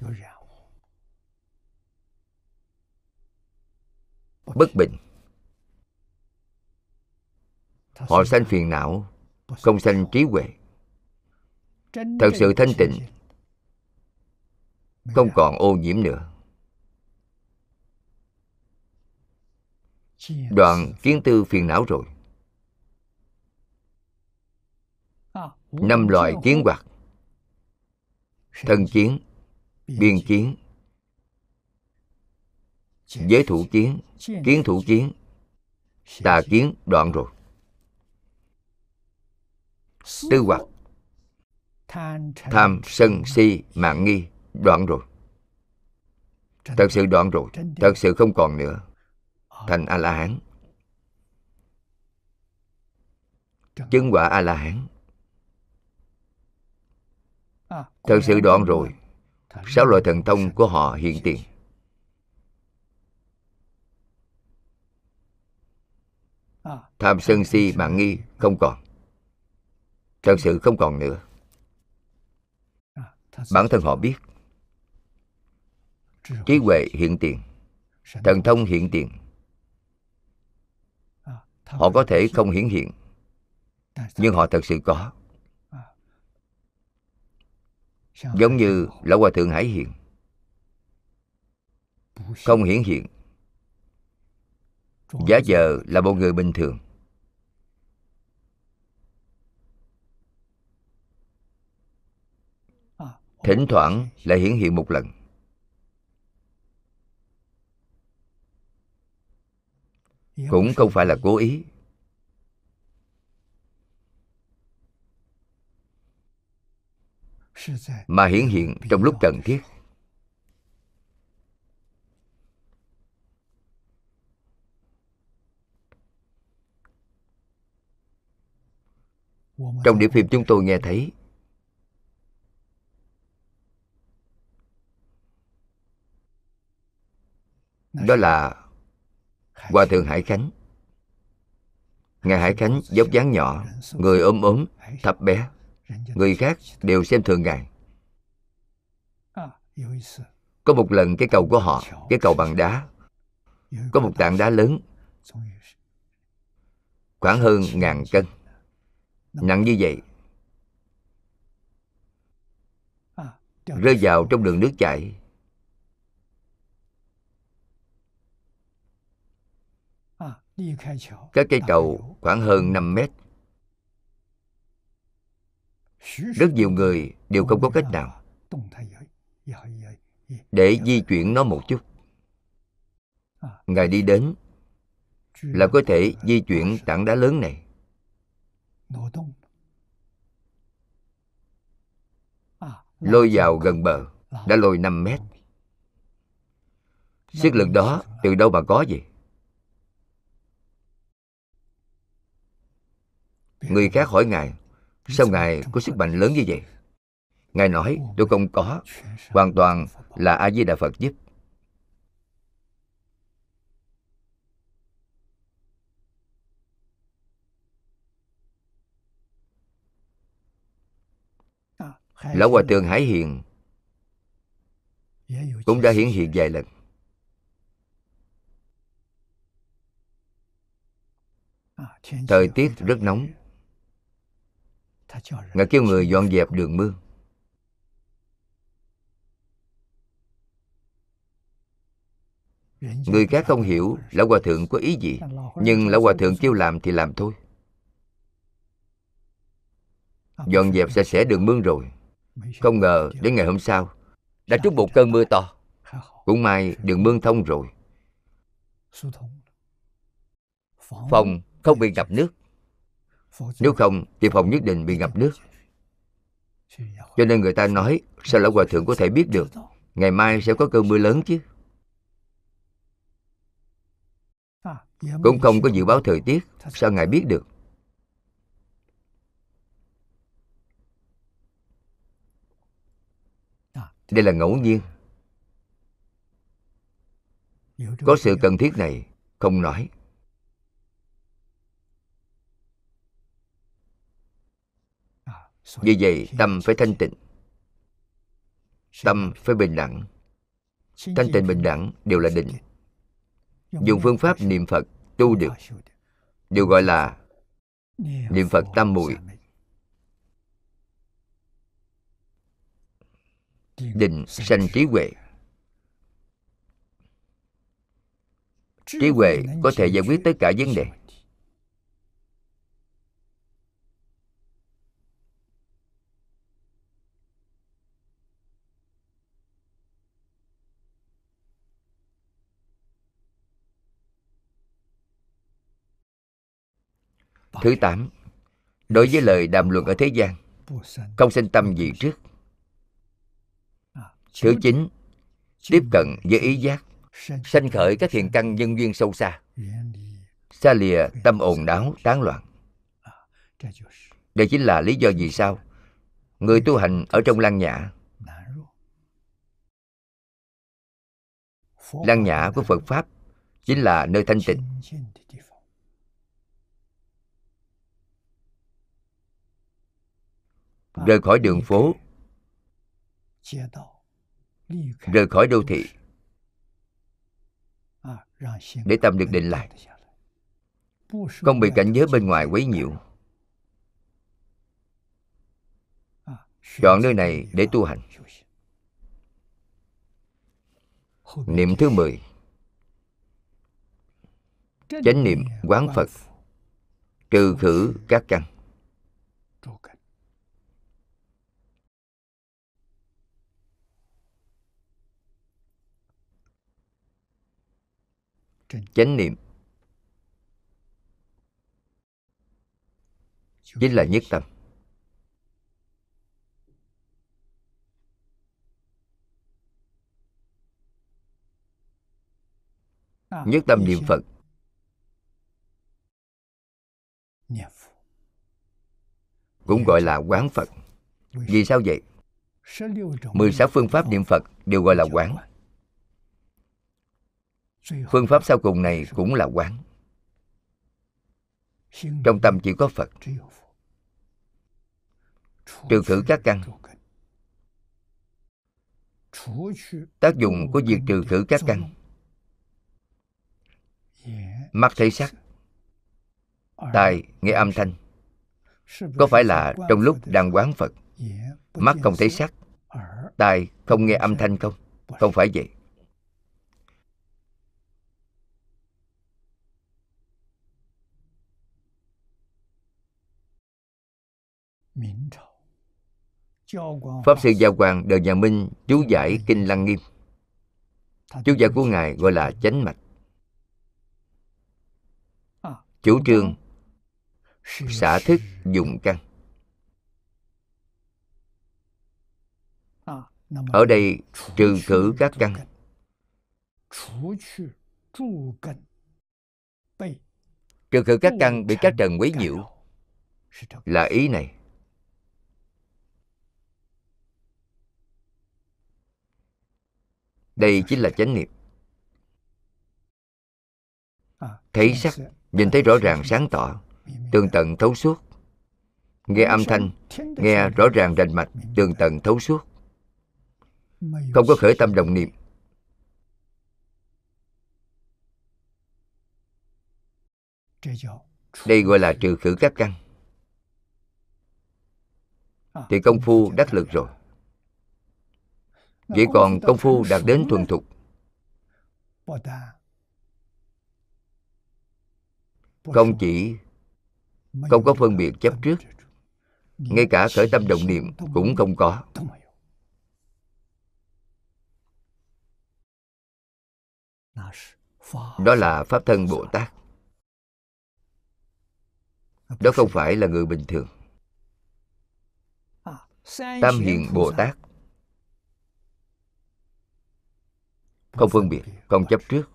Bất bình, Họ sanh phiền não, Không sanh trí huệ. Thật sự thanh tịnh, Không còn ô nhiễm nữa. Đoạn kiến tư phiền não rồi. Năm loại kiến hoạt thân kiến biên kiến giới thủ kiến kiến thủ kiến. Tà kiến đoạn rồi. Tư hoặc. Tham sân si mạng nghi đoạn rồi. Thật sự đoạn rồi. Thật sự không còn nữa. Thành a la hán chứng quả a la hán thật sự đoạn rồi. sáu loại thần thông của họ hiện tiền. tham sân si mạng nghi không còn. Thật sự không còn nữa. Bản thân họ biết trí huệ hiện tiền thần thông hiện tiền. Họ có thể không hiển hiện nhưng họ thật sự có giống như lão hòa thượng hải hiện không hiển hiện. Giá giờ là một người bình thường. Thỉnh thoảng lại hiển hiện một lần. Cũng không phải là cố ý mà hiển hiện trong lúc cần thiết. Trong điểm phim chúng tôi nghe thấy, đó là hòa thượng hải khánh. Ngài hải khánh dốc dáng nhỏ, người ốm ốm, thấp bé người khác đều xem thường ngài. Có một lần cái cầu của họ, cái cầu bằng đá, có một tảng đá lớn, khoảng hơn ngàn cân. Nặng như vậy, rơi vào trong đường nước chảy. Các cây cầu khoảng hơn 5 mét rất nhiều người đều không có cách nào để di chuyển nó một chút. Ngài đi đến là có thể di chuyển tảng đá lớn này. Lôi vào gần bờ, đã lôi 5 mét. Sức lực đó từ đâu mà có vậy? người khác hỏi ngài sao ngài có sức mạnh lớn như vậy, ngài nói, tôi không có, hoàn toàn là a di đà phật giúp. Lão hòa thượng hải hiền cũng đã hiển hiện vài lần. Thời tiết rất nóng ngài kêu người dọn dẹp đường mương người khác không hiểu lão hòa thượng có ý gì nhưng lão hòa thượng kêu làm thì làm thôi. Dọn dẹp sạch sẽ đường mương rồi. Không ngờ đến ngày hôm sau đã trút một cơn mưa to. cũng may đường mương thông rồi. Phòng không bị ngập nước nếu không, thì phòng nhất định bị ngập nước. Cho nên người ta nói, sao lão hòa thượng có thể biết được? Ngày mai sẽ có cơn mưa lớn chứ. Cũng không có dự báo thời tiết. Sao ngài biết được? Đây là ngẫu nhiên. Có sự cần thiết này, không nói. Vì vậy, tâm phải thanh tịnh. Tâm phải bình đẳng. Thanh tịnh bình đẳng đều là định. Dùng phương pháp niệm phật tu được, đều gọi là niệm phật tam muội. Định sanh trí huệ. Trí huệ có thể giải quyết tất cả vấn đề. Thứ tám, đối với lời đàm luận ở thế gian, không sinh tâm gì trước. Thứ chín, tiếp cận với ý giác, sanh khởi các thiền căn nhân duyên sâu xa. Xa lìa tâm ồn đáo tán loạn. Đây chính là lý do vì sao người tu hành ở trong lăng nhã lăng nhã của phật pháp chính là nơi thanh tịnh. Rời khỏi đường phố. Rời khỏi đô thị. Để tâm được định lại. Không bị cảnh giới bên ngoài quấy nhiễu. Chọn nơi này để tu hành. Niệm thứ mười. Chánh niệm quán phật. Trừ khử các căn. Chánh niệm. Chính là nhất tâm. Nhất tâm niệm phật. Cũng gọi là quán phật. Vì sao vậy? 16 phương pháp niệm phật đều gọi là quán phương pháp sau cùng này cũng là quán. Trong tâm chỉ có phật. Trừ khử các căn. Tác dụng của việc trừ khử các căn. Mắt thấy sắc. Tai nghe âm thanh. Có phải là trong lúc đang quán phật mắt không thấy sắc. tai không nghe âm thanh không? Không phải vậy Pháp Sư Giao Quang đời nhà Minh chú giải Kinh Lăng Nghiêm. Chú giải của Ngài gọi là chánh mạch. Chủ trương xả thức dụng căn Ở đây trừ khử các căn. Trừ khử các căn bị các trần quấy nhiễu. Là ý này đây chính là chánh niệm. Thấy sắc nhìn thấy rõ ràng sáng tỏ tường tận thấu suốt. Nghe âm thanh nghe rõ ràng rành mạch tường tận thấu suốt. Không có khởi tâm đồng niệm. Đây gọi là trừ khử các căn. Thì công phu đắc lực rồi Vậy còn công phu đạt đến thuần thục. Không chỉ không có phân biệt chấp trước Ngay cả khởi tâm động niệm cũng không có. Đó là Pháp thân Bồ Tát. Đó không phải là người bình thường. Tam Hiền Bồ Tát không phân biệt, không chấp trước.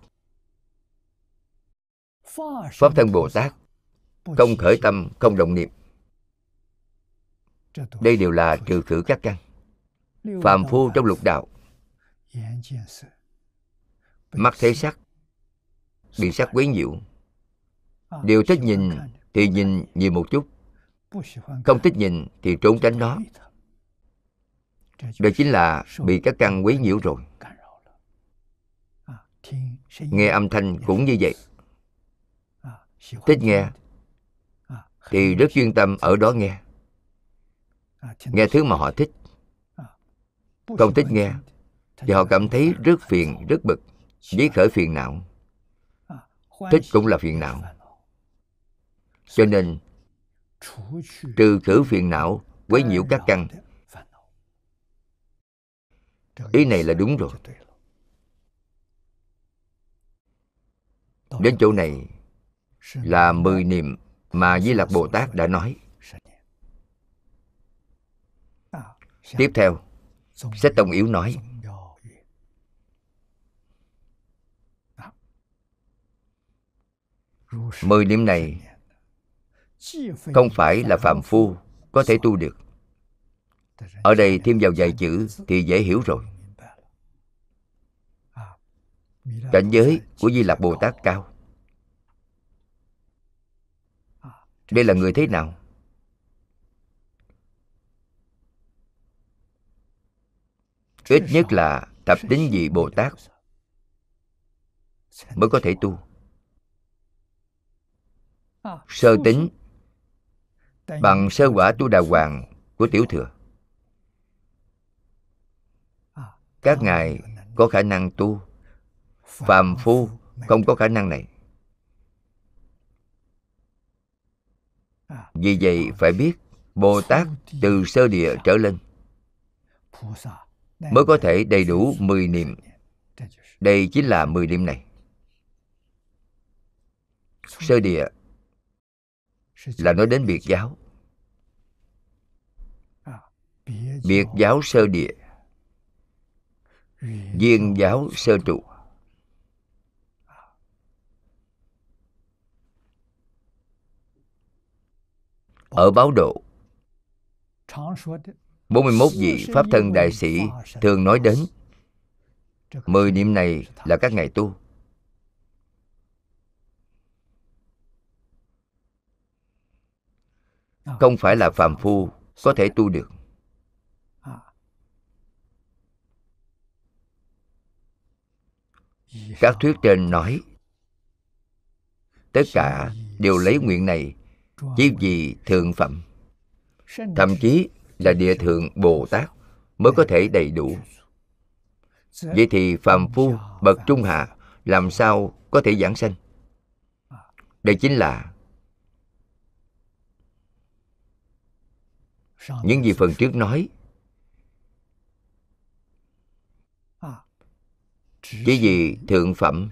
Pháp thân bồ tát, không khởi tâm, không động niệm. Đây đều là trừ khử các căn. Phàm phu trong lục đạo. Mắt thấy sắc, bị sắc quấy nhiễu. Đều thích nhìn thì nhìn nhiều một chút. Không thích nhìn thì trốn tránh nó. Đây chính là bị các căn quấy nhiễu rồi nghe âm thanh cũng như vậy. Thích nghe, thì rất chuyên tâm ở đó nghe. Nghe thứ mà họ thích. Không thích nghe, thì họ cảm thấy rất phiền, rất bực. Dấy khởi phiền não. Thích cũng là phiền não. Cho nên, trừ khử phiền não quấy nhiễu các căn. Ý này là đúng rồi. Đến chỗ này là mười niệm mà di lặc bồ tát đã nói. Tiếp theo sách tông yếu nói, mười niệm này không phải là phạm phu có thể tu được. Ở đây thêm vào vài chữ thì dễ hiểu rồi cảnh giới của di lặc bồ tát cao. Đây là người thế nào? Ít nhất là tập tính vị bồ tát mới có thể tu? Sơ tính bằng sơ quả tu đà hoàng của tiểu thừa. Các ngài có khả năng tu phàm phu không có khả năng này. Vì vậy phải biết bồ tát từ sơ địa trở lên mới có thể đầy đủ 10 niệm. đây chính là 10 niệm này. Sơ địa là nói đến biệt giáo. Biệt giáo sơ địa. Viên giáo sơ trụ ở báo độ 41 vị Pháp thân đại sĩ thường nói đến, Mười niệm này là các ngày tu. Không phải là phàm phu có thể tu được. Các thuyết trên nói, Tất cả đều lấy nguyện này chỉ vì thượng phẩm? Thậm chí là địa thượng Bồ Tát Mới có thể đầy đủ. Vậy thì phàm phu bậc trung hạ Làm sao có thể giảng sanh? Đây chính là Những gì phần trước nói. Chỉ vì thượng phẩm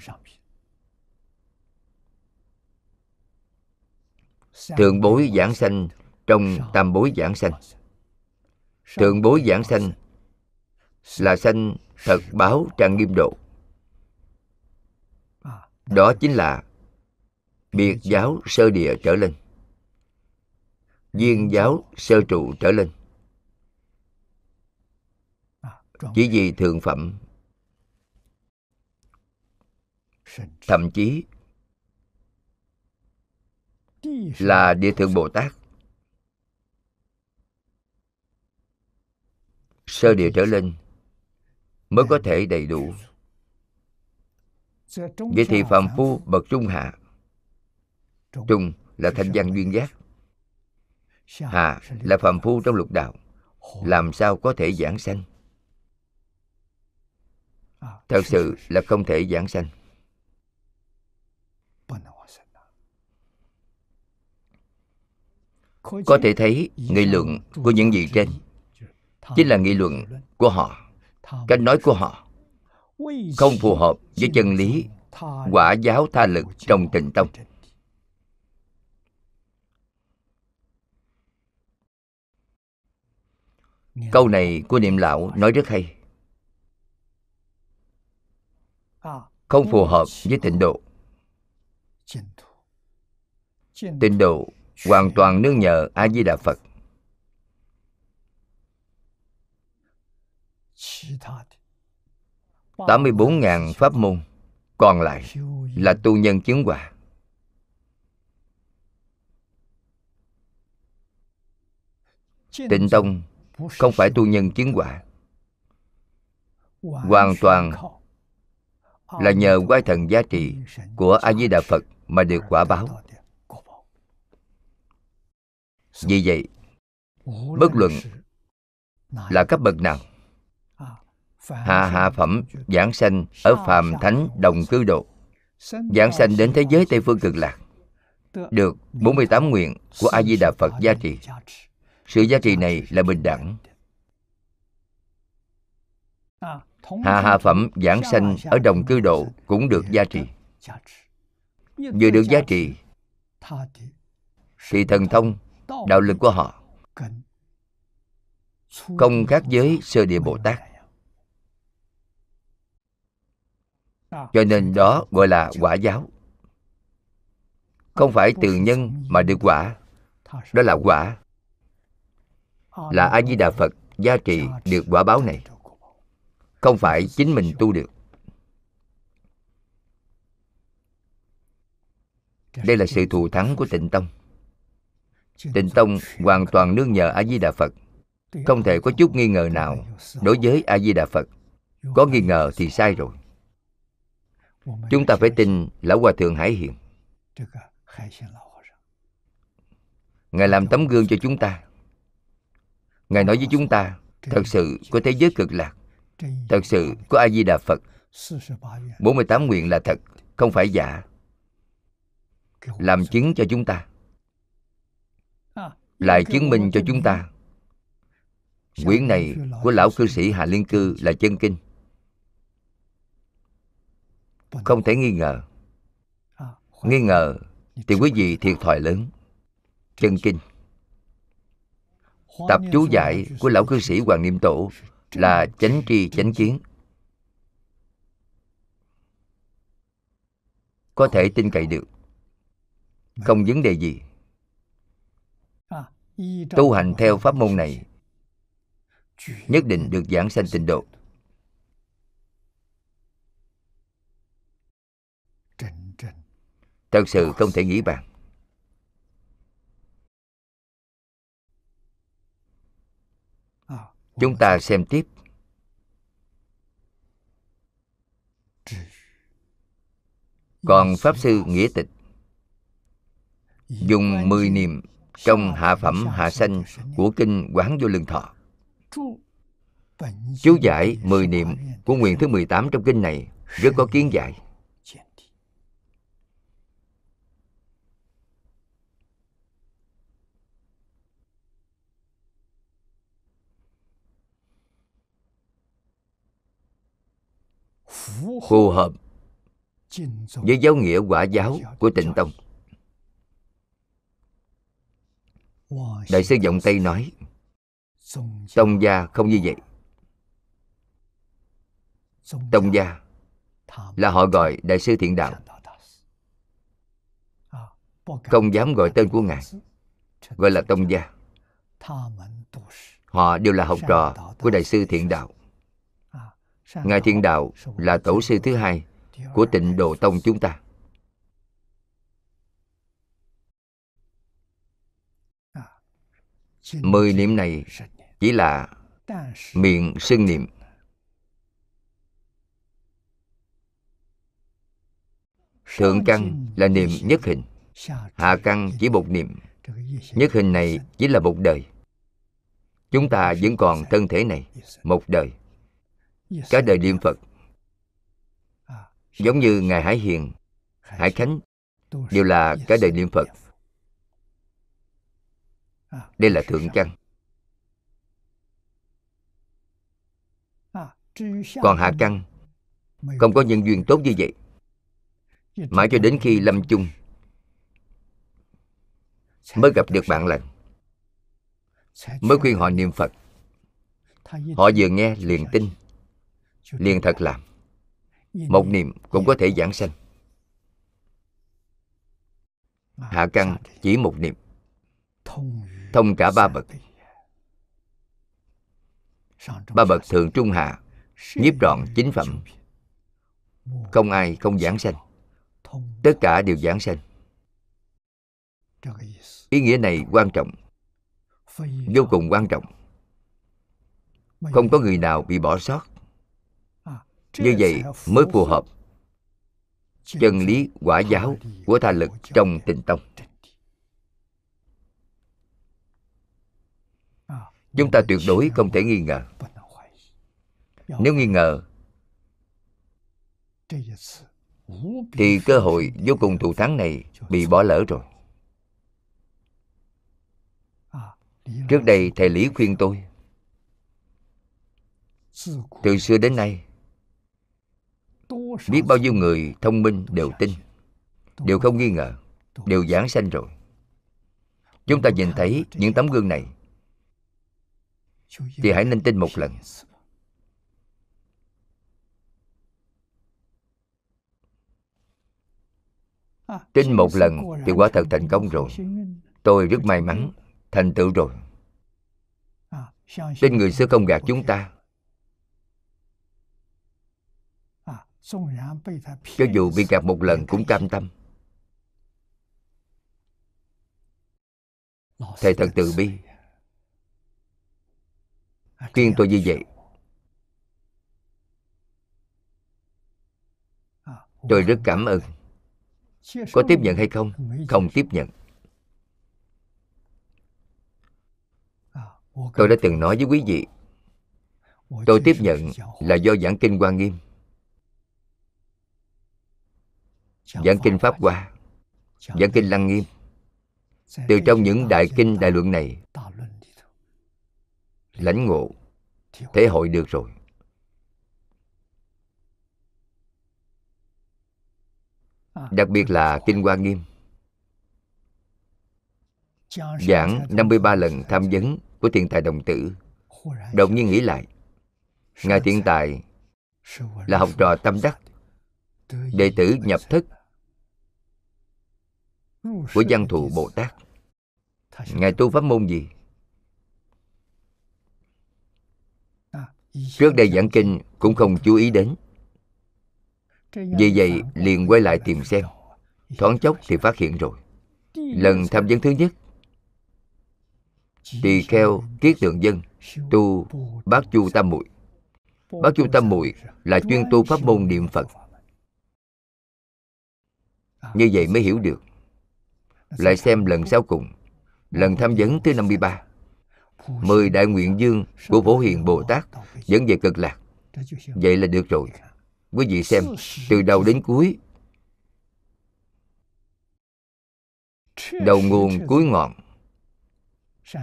Thượng bối giảng sanh Trong tam bối giảng sanh. Thượng bối giảng sanh Là sanh thật báo trang nghiêm độ. Đó chính là Biệt giáo sơ địa trở lên. Viên giáo sơ trụ trở lên. Chỉ vì thượng phẩm. Thậm chí là địa thượng bồ tát. Sơ địa trở lên mới có thể đầy đủ. Vậy thì phàm phu bậc trung hạ. Trung là thanh văn duyên giác. Hạ là phàm phu trong lục đạo. Làm sao có thể giảng sanh? Thật sự là không thể giảng sanh có thể thấy nghị luận của những vị trên chính là nghị luận của họ cách nói của họ không phù hợp với chân lý quả giáo tha lực trong tịnh tông. câu này của niệm lão nói rất hay. không phù hợp với tịnh độ. Tịnh độ hoàn toàn nương nhờ a di đà phật 84.000 pháp môn. Còn lại là tu nhân chứng quả Tịnh Tông không phải tu nhân chứng quả Hoàn toàn là nhờ quái thần giá trị của A-di-đà Phật mà được quả báo vì vậy, bất luận là cấp bậc nào hạ hạ phẩm, giảng sanh ở phàm thánh đồng cư độ, giảng sanh đến thế giới tây phương cực lạc, được 48 nguyện của a di đà phật gia trì. Sự giá trị này là bình đẳng. Hạ hạ phẩm, giảng sanh ở đồng cư độ cũng được gia trì. Vừa được giá trị thì thần thông đạo lực của họ. Không khác với sơ địa bồ tát. cho nên đó gọi là quả giáo. Không phải từ nhân mà được quả. đó là quả. Là a di đà phật gia trị được quả báo này. không phải chính mình tu được. đây là sự thù thắng của tịnh tông tịnh tông hoàn toàn nương nhờ a di đà phật. Không thể có chút nghi ngờ nào đối với a di đà phật. Có nghi ngờ thì sai rồi. Chúng ta phải tin lão hòa thượng hải hiền. Ngài làm tấm gương cho chúng ta. Ngài nói với chúng ta, thật sự có thế giới cực lạc. Thật sự có a di đà phật 48 nguyện là thật, không phải giả. Làm chứng cho chúng ta lại chứng minh cho chúng ta. Quyển này của lão cư sĩ hà liên cư là chân kinh. Không thể nghi ngờ. Nghi ngờ thì quý vị thiệt thòi lớn. Chân kinh. Tập chú giải của lão cư sĩ hoàng niệm tổ là chánh tri chánh kiến. Có thể tin cậy được. Không vấn đề gì tu hành theo pháp môn này nhất định được giảng sanh tịnh độ. Thật sự không thể nghĩ bàn. Chúng ta xem tiếp. Còn pháp sư nghĩa tịch. Dùng mười niệm trong hạ phẩm hạ sanh của kinh quán vô lương thọ. Chú giải mười niệm của nguyện thứ 18 trong kinh này rất có kiến giải. Phù hợp với giáo nghĩa quả giáo của tịnh tông. Đại sư giọng tây nói, tông gia không như vậy. Tông gia là họ gọi đại sư thiện đạo. Không dám gọi tên của ngài, gọi là tông gia. Họ đều là học trò của đại sư thiện đạo. Ngài thiện đạo là tổ sư thứ hai của tịnh độ tông chúng ta. Mười niệm này chỉ là miệng sinh niệm. Thượng căn là niệm nhất hình, hạ căn chỉ một niệm. Nhất hình này chỉ là một đời. Chúng ta vẫn còn thân thể này, một đời. Cả đời niệm phật, giống như ngài hải hiền, hải khánh, đều là cả đời niệm phật đây là thượng căn còn hạ căn không có nhân duyên tốt như vậy. Mãi cho đến khi lâm chung mới gặp được bạn lành mới khuyên họ niệm phật. Họ vừa nghe liền tin liền thật làm. Một niệm cũng có thể giảng sanh. Hạ căn chỉ một niệm thông cả ba bậc. Ba bậc thượng trung hạ nhiếp trọn chính phẩm. Không ai không giảng sanh. Tất cả đều giảng sanh. Ý nghĩa này quan trọng. Vô cùng quan trọng. Không có người nào bị bỏ sót. Như vậy mới phù hợp. Chân lý quả giáo của tha lực trong tịnh tông. Chúng ta tuyệt đối không thể nghi ngờ. Nếu nghi ngờ, thì cơ hội vô cùng thù thắng này bị bỏ lỡ rồi. Trước đây, thầy lý khuyên tôi, từ xưa đến nay, biết bao nhiêu người thông minh, đều tin, đều không nghi ngờ, đều giảng sanh rồi. Chúng ta nhìn thấy những tấm gương này thì hãy nên tin một lần. Tin một lần thì quả thật thành công rồi. Tôi rất may mắn thành tựu rồi. Tin người xưa không gạt chúng ta. Cho dù bị gạt một lần cũng cam tâm. Thầy thật từ bi khuyên tôi như vậy. Tôi rất cảm ơn. Có tiếp nhận hay không? Không tiếp nhận. Tôi đã từng nói với quý vị. Tôi tiếp nhận là do giảng kinh quan nghiêm. Giảng kinh pháp hoa giảng kinh lăng nghiêm. Từ trong những đại kinh đại luận này lãnh ngộ thể hội được rồi. Đặc biệt là kinh hoa nghiêm. Giảng 53 lần tham vấn của thiện tài đồng tử đột nhiên nghĩ lại ngài thiện tài là học trò tâm đắc đệ tử nhập thức của văn thù bồ tát. Ngài tu pháp môn gì trước đây giảng kinh cũng không chú ý đến. Vì vậy liền quay lại tìm xem. Thoáng chốc thì phát hiện rồi. Lần tham vấn thứ nhất, tỳ kheo kiết tượng dân tu bát chu tam muội. Bát chu tam muội là chuyên tu pháp môn niệm phật. Như vậy mới hiểu được. Lại xem lần sau cùng, lần tham vấn thứ 53 Mười đại nguyện dương của Phổ Hiền Bồ Tát dẫn về cực lạc. Vậy là được rồi. Quý vị xem, Từ đầu đến cuối, Đầu nguồn cuối ngọn.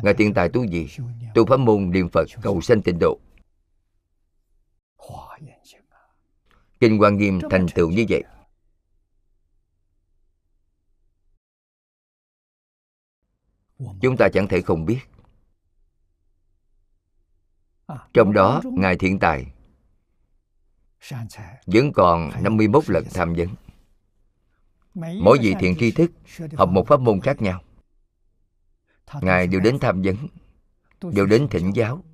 Ngài tiên tài tu gì? Tu pháp môn niệm Phật cầu sanh tịnh độ. Kinh quan Nghiêm thành tựu như vậy. Chúng ta chẳng thể không biết trong đó Ngài Thiện Tài Vẫn còn 51 lần tham vấn. Mỗi vị thiện tri thức Học một pháp môn khác nhau. Ngài đều đến tham vấn Đều đến thỉnh giáo.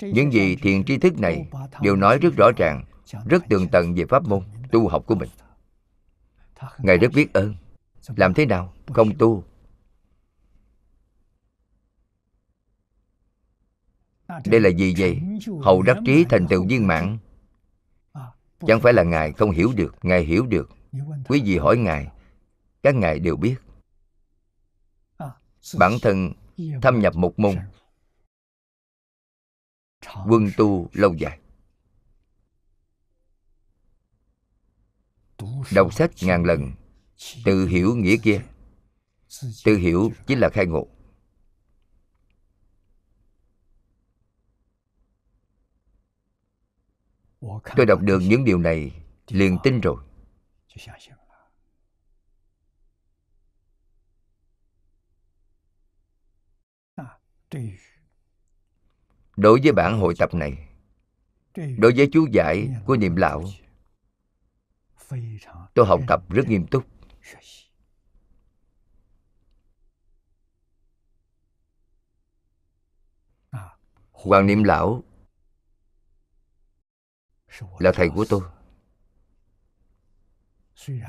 Những gì thiện tri thức này Đều nói rất rõ ràng Rất tường tận về pháp môn Tu học của mình. Ngài rất biết ơn. Làm thế nào? Không tu Đây là gì vậy? Hầu đắc trí thành tựu viên mãn. Chẳng phải là Ngài không hiểu được, Ngài hiểu được. Quý vị hỏi Ngài, Các Ngài đều biết. Bản thân thâm nhập một môn, Quân tu lâu dài. Đọc sách ngàn lần, Tự hiểu nghĩa kia. Tự hiểu chính là khai ngộ. Tôi đọc được những điều này, liền tin rồi. Đối với bản hội tập này, đối với chú giải của niệm lão, tôi học tập rất nghiêm túc. Hoàng niệm lão là thầy của tôi.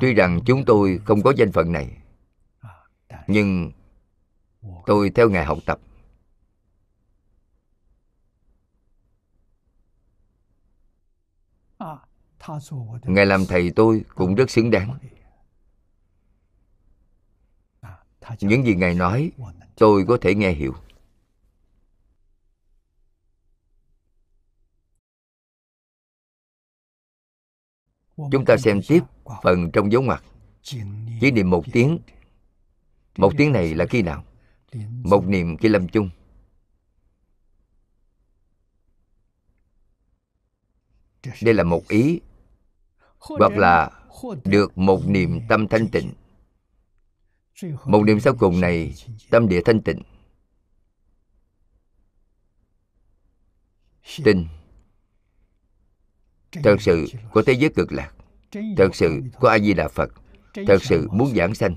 Tuy rằng chúng tôi không có danh phận này nhưng tôi theo ngài học tập. Ngài làm thầy tôi cũng rất xứng đáng. Những gì ngài nói tôi có thể nghe hiểu chúng ta xem tiếp phần trong dấu ngoặc. Chỉ niệm một tiếng. Một tiếng này là khi nào? Một niệm khi lâm chung. Đây là một ý hoặc là được một niệm tâm thanh tịnh. một niệm sau cùng này tâm địa thanh tịnh. Tin thật sự có thế giới cực lạc. thật sự có a di đà phật. Thật sự muốn giảng sanh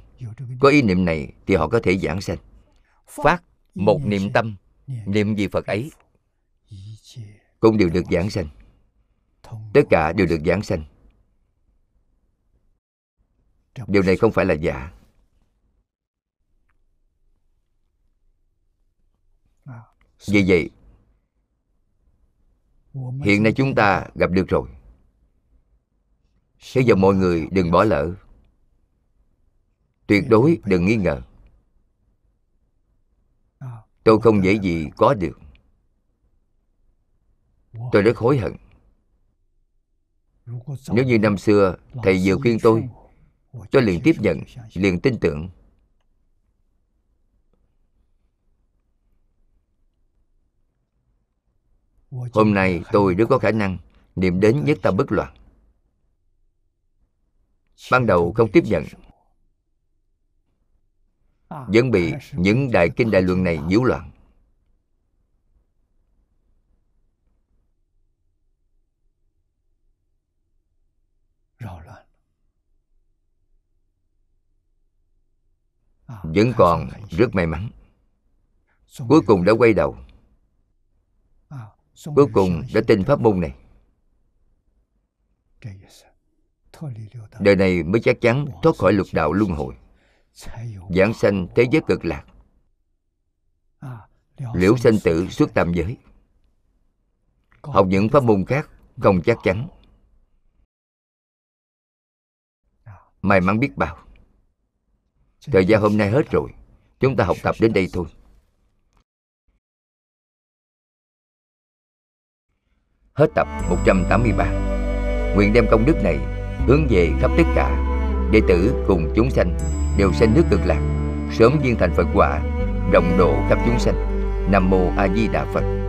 có ý niệm này thì họ có thể giảng sanh. Phát một niệm tâm niệm gì phật ấy cũng đều được giảng sanh. tất cả đều được giảng sanh. Điều này không phải là giả. Vì vậy hiện nay chúng ta gặp được rồi. Bây giờ mọi người đừng bỏ lỡ. Tuyệt đối đừng nghi ngờ. Tôi không dễ gì có được. Tôi rất hối hận. Nếu như năm xưa Thầy vừa khuyên tôi Tôi liền tiếp nhận, liền tin tưởng Hôm nay tôi rất có khả năng Niệm đến nhất tâm bất loạn. Ban đầu không tiếp nhận. Vẫn bị những đại kinh đại luận này nhiễu loạn. Vẫn còn rất may mắn. Cuối cùng đã quay đầu cuối cùng đã tin pháp môn này. Đời này mới chắc chắn thoát khỏi lục đạo luân hồi. Giảng sanh thế giới cực lạc. liễu sanh tử suốt tam giới. Học những pháp môn khác không chắc chắn. May mắn biết bao. Thời gian hôm nay hết rồi. chúng ta học tập đến đây thôi Hết tập 183 Nguyện đem công đức này hướng về khắp tất cả Đệ tử cùng chúng sanh đều sanh nước cực lạc, Sớm viên thành Phật quả, Rộng độ khắp chúng sanh. Nam Mô A Di Đà Phật.